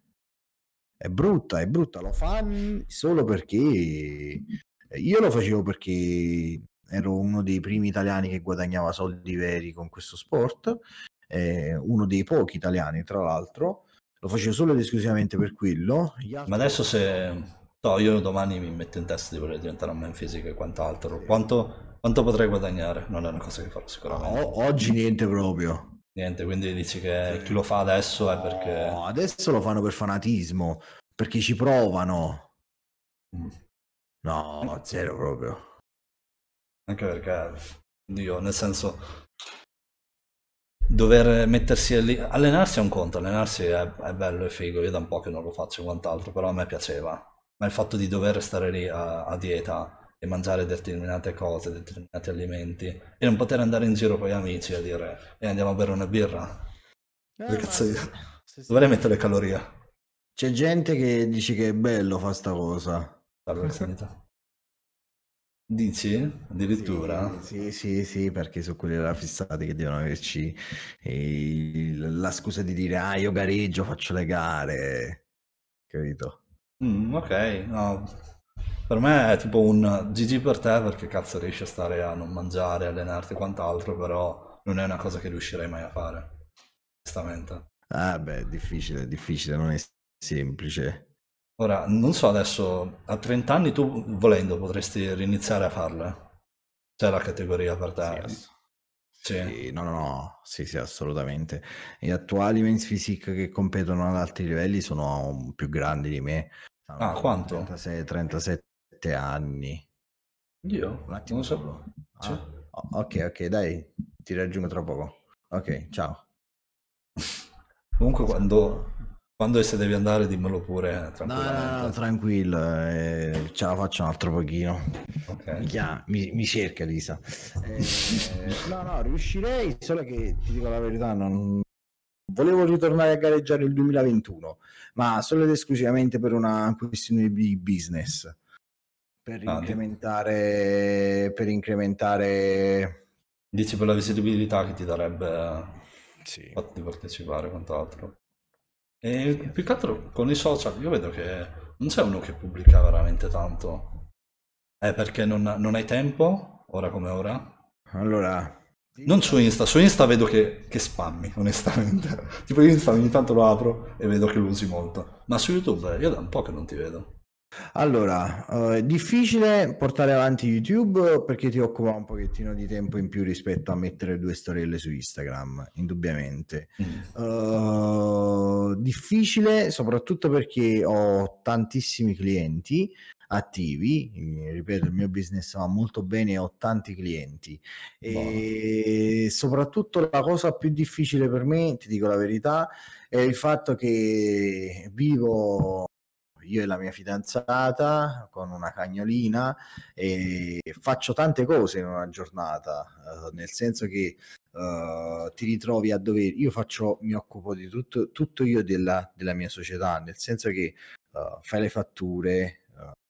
È brutta, è brutta, lo fanno solo perché io lo facevo perché ero uno dei primi italiani che guadagnava soldi veri con questo sport, eh, uno dei pochi italiani tra l'altro, lo facevo solo ed esclusivamente per quello. Altri- Ma adesso se no, io domani mi metto in testa di voler diventare un man fisico e quant'altro, quanto, quanto potrei guadagnare? Non è una cosa che farò sicuramente. O- oggi niente proprio. Niente, quindi dici che chi lo fa adesso è perché... No, adesso lo fanno per fanatismo, perché ci provano. Mm. No, zero proprio. Anche perché, Dio, nel senso, dover mettersi lì, allenarsi è un conto, allenarsi è, è bello e figo, io da un po' che non lo faccio e quant'altro, però a me piaceva. Ma il fatto di dover stare lì a, a dieta e mangiare determinate cose, determinati alimenti e non poter andare in giro con gli amici a dire e andiamo a bere una birra, Eh, Che cazzo io- se- se- dove le metto le calorie? C'è gente che dice che è bello fa sta cosa. Salve la sanità. Dici? Addirittura? Sì, sì, sì, sì, perché sono quelli là fissati che devono averci eh, la scusa di dire ah, io gareggio, faccio le gare. Capito? Mm, ok, no. Per me è tipo un GG per te perché cazzo riesci a stare a non mangiare, allenarti e quant'altro, però non è una cosa che riuscirei mai a fare, onestamente. Ah beh, difficile, difficile, non è semplice. Ora, non so adesso, a 30 anni tu volendo potresti riniziare a farle? C'è la categoria per te? Sì, sì. no, no, no, sì, sì, assolutamente. Gli attuali men's physique che competono ad alti livelli sono più grandi di me. Ah, quanto? 36, 37 anni. Io? Un attimo solo. Sì. Ah, ok, ok, dai, ti raggiungo tra poco. Ok, ciao. Comunque quando, quando se devi andare dimmelo pure tranquillamente. No, no, no tranquillo, eh, ce la faccio un altro pochino. Okay. Mi, chiama, mi, mi, cerca Lisa. Eh, no, no, riuscirei, solo che ti dico la verità, non... volevo ritornare a gareggiare il 2021, ma solo ed esclusivamente per una questione di business. Per ah, incrementare, per incrementare... Dici per la visibilità che ti darebbe sì. fatto di partecipare, quant'altro. E sì. più che altro con i social io vedo che non c'è uno che pubblica veramente tanto. È perché non, non hai tempo, ora come ora? Allora... Non su Insta, su Insta vedo che, che spammi, onestamente. tipo Insta ogni tanto lo apro e vedo che lo usi molto. Ma su YouTube io da un po' che non ti vedo. Allora, uh, è difficile portare avanti YouTube perché ti occupa un pochettino di tempo in più rispetto a mettere due storielle su Instagram, indubbiamente. Mm. Uh, difficile soprattutto perché ho tantissimi clienti attivi, ripeto, il mio business va molto bene, ho tanti clienti e Buono. soprattutto la cosa più difficile per me, ti dico la verità, è il fatto che vivo io e la mia fidanzata con una cagnolina e faccio tante cose in una giornata, uh, nel senso che uh, ti ritrovi a dover, io faccio, mi occupo di tutto, tutto io della, della mia società, nel senso che uh, fai le fatture,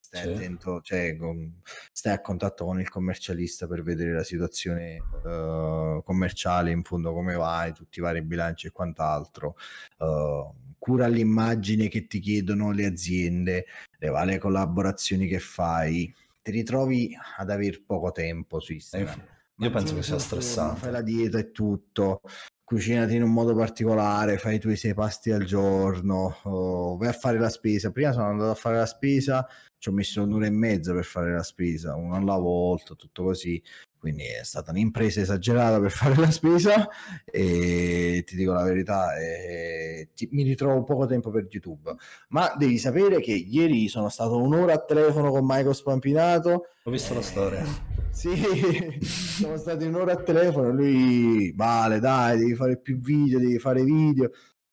stai sì. attento, cioè, con, stai a contatto con il commercialista per vedere la situazione uh, commerciale in fondo come vai, tutti i vari bilanci e quant'altro. Uh, cura l'immagine che ti chiedono le aziende, le varie collaborazioni che fai, ti ritrovi ad avere poco tempo su Instagram. Eh, io penso che sia stressante. Fai la dieta e tutto, cucinati in un modo particolare, fai i tuoi sei pasti al giorno, oh, vai a fare la spesa. Prima sono andato a fare la spesa, ci ho messo un'ora e mezza per fare la spesa, uno alla volta, tutto così. Quindi è stata un'impresa esagerata per fare la spesa. E ti dico la verità eh, ti, mi ritrovo poco tempo per youtube. Ma devi sapere che ieri sono stato un'ora a telefono con Michael Spampinato. Ho visto eh, la storia. Sì siamo stati un'ora a telefono lui vale dai devi fare più video devi fare video.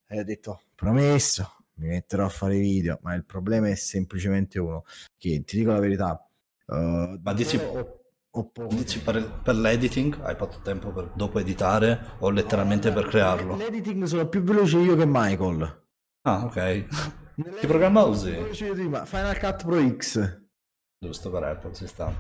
E ho detto promesso mi metterò a fare video ma il problema è semplicemente uno che ti dico la verità uh, ma dici ho Dici per, per, l'editing hai fatto tempo per dopo editare o letteralmente per crearlo? L'editing sono più veloce io che Michael. Ah, ok. che programma usi? Final Cut Pro X. Giusto per Apple, ci sta.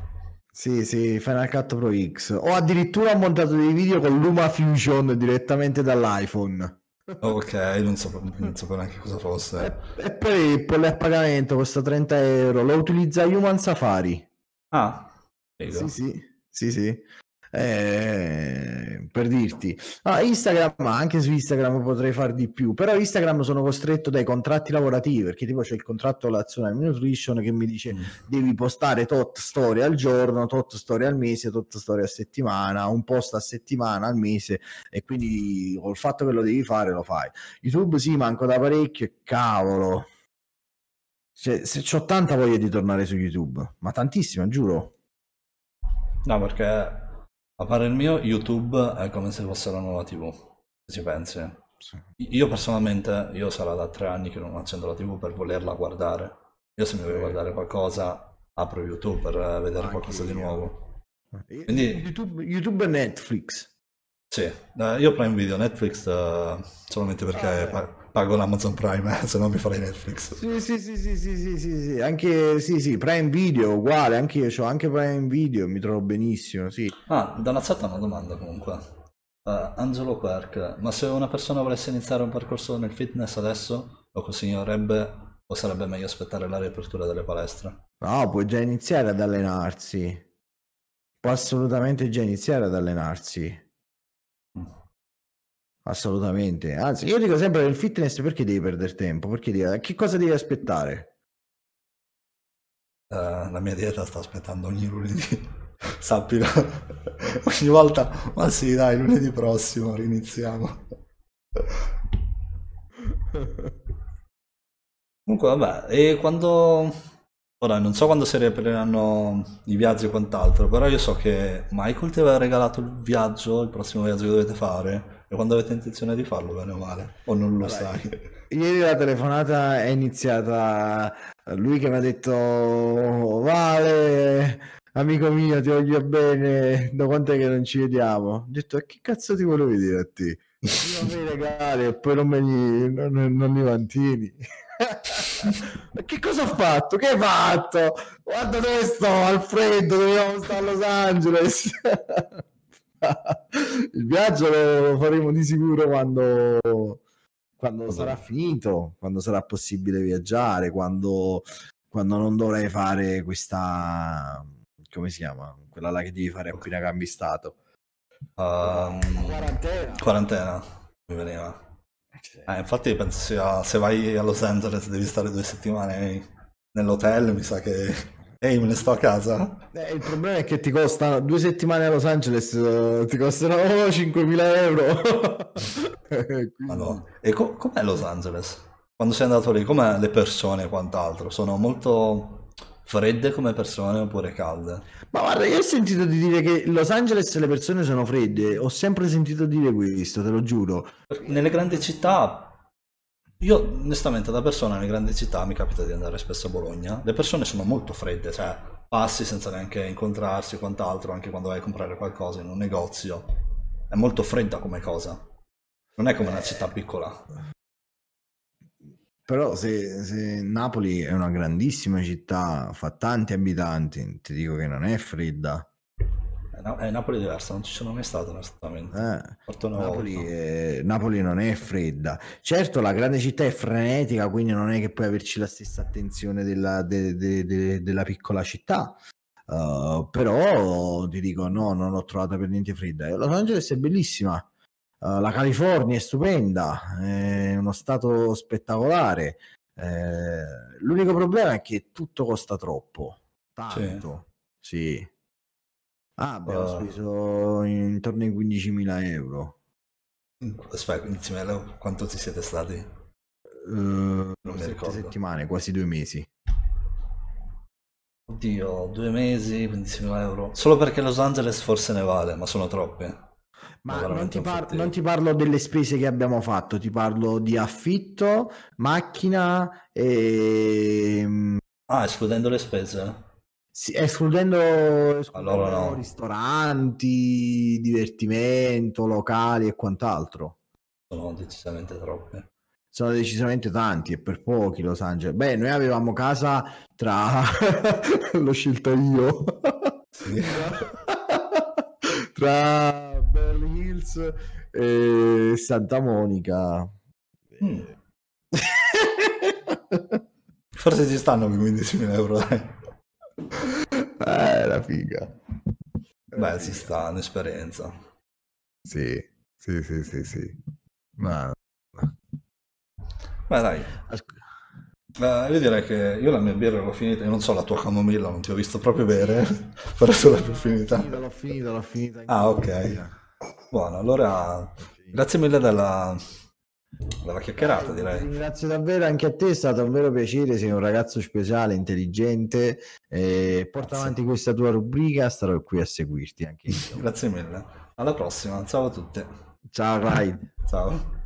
Sì, sì, Final Cut Pro X. O addirittura ho montato dei video con Luma Fusion direttamente dall'iPhone. Ok, non so, non so neanche cosa fosse. E, poi Apple è a pagamento, costa 30 euro. Lo utilizza Human Safari. Ah, sì, sì, sì, sì. Eh, per dirti, ah, Instagram, anche su Instagram potrei fare di più, però Instagram sono costretto dai contratti lavorativi perché tipo c'è il contratto Lazionale Nutrition che mi dice mm. devi postare tot storie al giorno, tot storie al mese, tot storie a settimana, un post a settimana al mese e quindi col fatto che lo devi fare lo fai. YouTube sì, manco da parecchio, cavolo. Cioè, se c'ho tanta voglia di tornare su YouTube, ma tantissima, giuro. No, perché a parer mio YouTube è come se fosse la nuova TV, se ci pensi. Sì. Io personalmente, io sarà da tre anni che non accendo la TV per volerla guardare. Io se mi voglio guardare qualcosa, apro YouTube per vedere Anche qualcosa io. di nuovo. Quindi... YouTube, YouTube e Netflix. Sì, io Prime Video, Netflix uh, solamente perché ah, pago l'Amazon Prime, eh, se no mi farei Netflix. Sì, sì, sì, sì, sì, sì, sì, sì, anche sì, sì, Prime Video, uguale, anche io ho anche Prime Video, mi trovo benissimo, sì. Ah, da una zata una domanda comunque. Uh, Angelo Quirk, ma se una persona volesse iniziare un percorso nel fitness adesso, lo consiglierebbe o sarebbe meglio aspettare la riapertura delle palestre? No, puoi già iniziare ad allenarsi. Può assolutamente già iniziare ad allenarsi. Assolutamente. Anzi, io dico sempre nel fitness perché devi perdere tempo? Perché devi... Che cosa devi aspettare? Uh, la mia dieta sta aspettando ogni lunedì. Sappilo. ogni volta, ma sì, dai, lunedì prossimo riniziamo. Comunque, vabbè, e quando... Ora, non so quando si riapriranno i viaggi e quant'altro, però io so che Michael ti aveva regalato il viaggio, il prossimo viaggio che dovete fare, e quando avete intenzione di farlo, bene o male, o non lo allora, sai? Ieri la telefonata è iniziata, lui che mi ha detto, Vale, amico mio, ti voglio bene, da quanto è che non ci vediamo? Ho detto, che cazzo ti volevo vedere a te? Io mi regali e poi non, li, non, non li mantieni. che cosa ho fatto? Che hai fatto? Guarda dove sto, Alfredo, dobbiamo stare a Los Angeles. Il viaggio lo faremo di sicuro quando, quando sarà finito, quando sarà possibile viaggiare, quando, quando non dovrai fare questa... come si chiama? Quella là che devi fare appena cambi stato. Um, quarantena. Quarantena, mi veniva. Eh, infatti penso sia, se vai a Los Angeles devi stare due settimane nell'hotel, mi sa che... Ehi, me ne sto a casa. Eh, il problema è che ti costano due settimane a Los Angeles, uh, ti costano 5.000 euro. Quindi... allora, e co- com'è Los Angeles? Quando sei andato lì, com'è le persone e quant'altro? Sono molto Fredde come persone oppure calde? Ma guarda, io ho sentito di dire che Los Angeles le persone sono fredde, ho sempre sentito dire questo, te lo giuro. Nelle grandi città, io onestamente da persona nelle grandi città mi capita di andare spesso a Bologna, le persone sono molto fredde, cioè passi senza neanche incontrarsi o quant'altro, anche quando vai a comprare qualcosa in un negozio, è molto fredda come cosa. Non è come una città piccola. Però se, se, Napoli è una grandissima città, fa tanti abitanti, ti dico che non è fredda. Eh, no, è Napoli diversa, non ci sono mai stato onestamente. Eh, Napoli, è, Napoli, non è fredda. Certo, la grande città è frenetica, quindi non è che puoi averci la stessa attenzione della, de, de, de, della piccola città. Uh, però ti dico, no, non ho trovato per niente fredda. Los Angeles è bellissima Uh, la California è stupenda, è uno stato spettacolare. Eh, l'unico problema è che tutto costa troppo, tanto. Sì. sì. Ah, abbiamo uh, speso intorno ai 15.000 euro. Aspetta, 15.000 euro, quanto ci siete stati? Uh, non sette settimane, quasi due mesi. Oddio, due mesi, 15.000 euro. Solo perché Los Angeles forse ne vale, ma sono troppe. Ma non ti, par- non ti, parlo delle spese che abbiamo fatto, ti parlo di affitto, macchina e... Ehm, ah, escludendo le spese? Sì, escludendo, escludendo allora no. ristoranti, divertimento, locali e quant'altro. Sono decisamente troppe. Sono decisamente tanti e per pochi Los Angeles. Beh, noi avevamo casa tra... L'ho scelta io. Sì. tra Hills e Santa Monica. Mm. Forse ci stanno 15.000 euro. Eh, la figa. Beh, ci sta, un'esperienza. Sì, sì, sì, sì, sì. Ma... Beh, dai. Beh, io direi che io la mia birra l'ho finita, io non so la tua camomilla, non ti ho visto proprio bere, però se l'ho più finita. L'ho finita, l'ho finita. Ah, ok. Buono, allora grazie mille della, della chiacchierata, direi. Ringrazio davvero anche a te, è stato un vero piacere, sei un ragazzo speciale, intelligente, eh, porta avanti questa tua rubrica, starò qui a seguirti anche io. grazie mille, alla prossima, ciao a tutti. Ciao Rai. Ciao.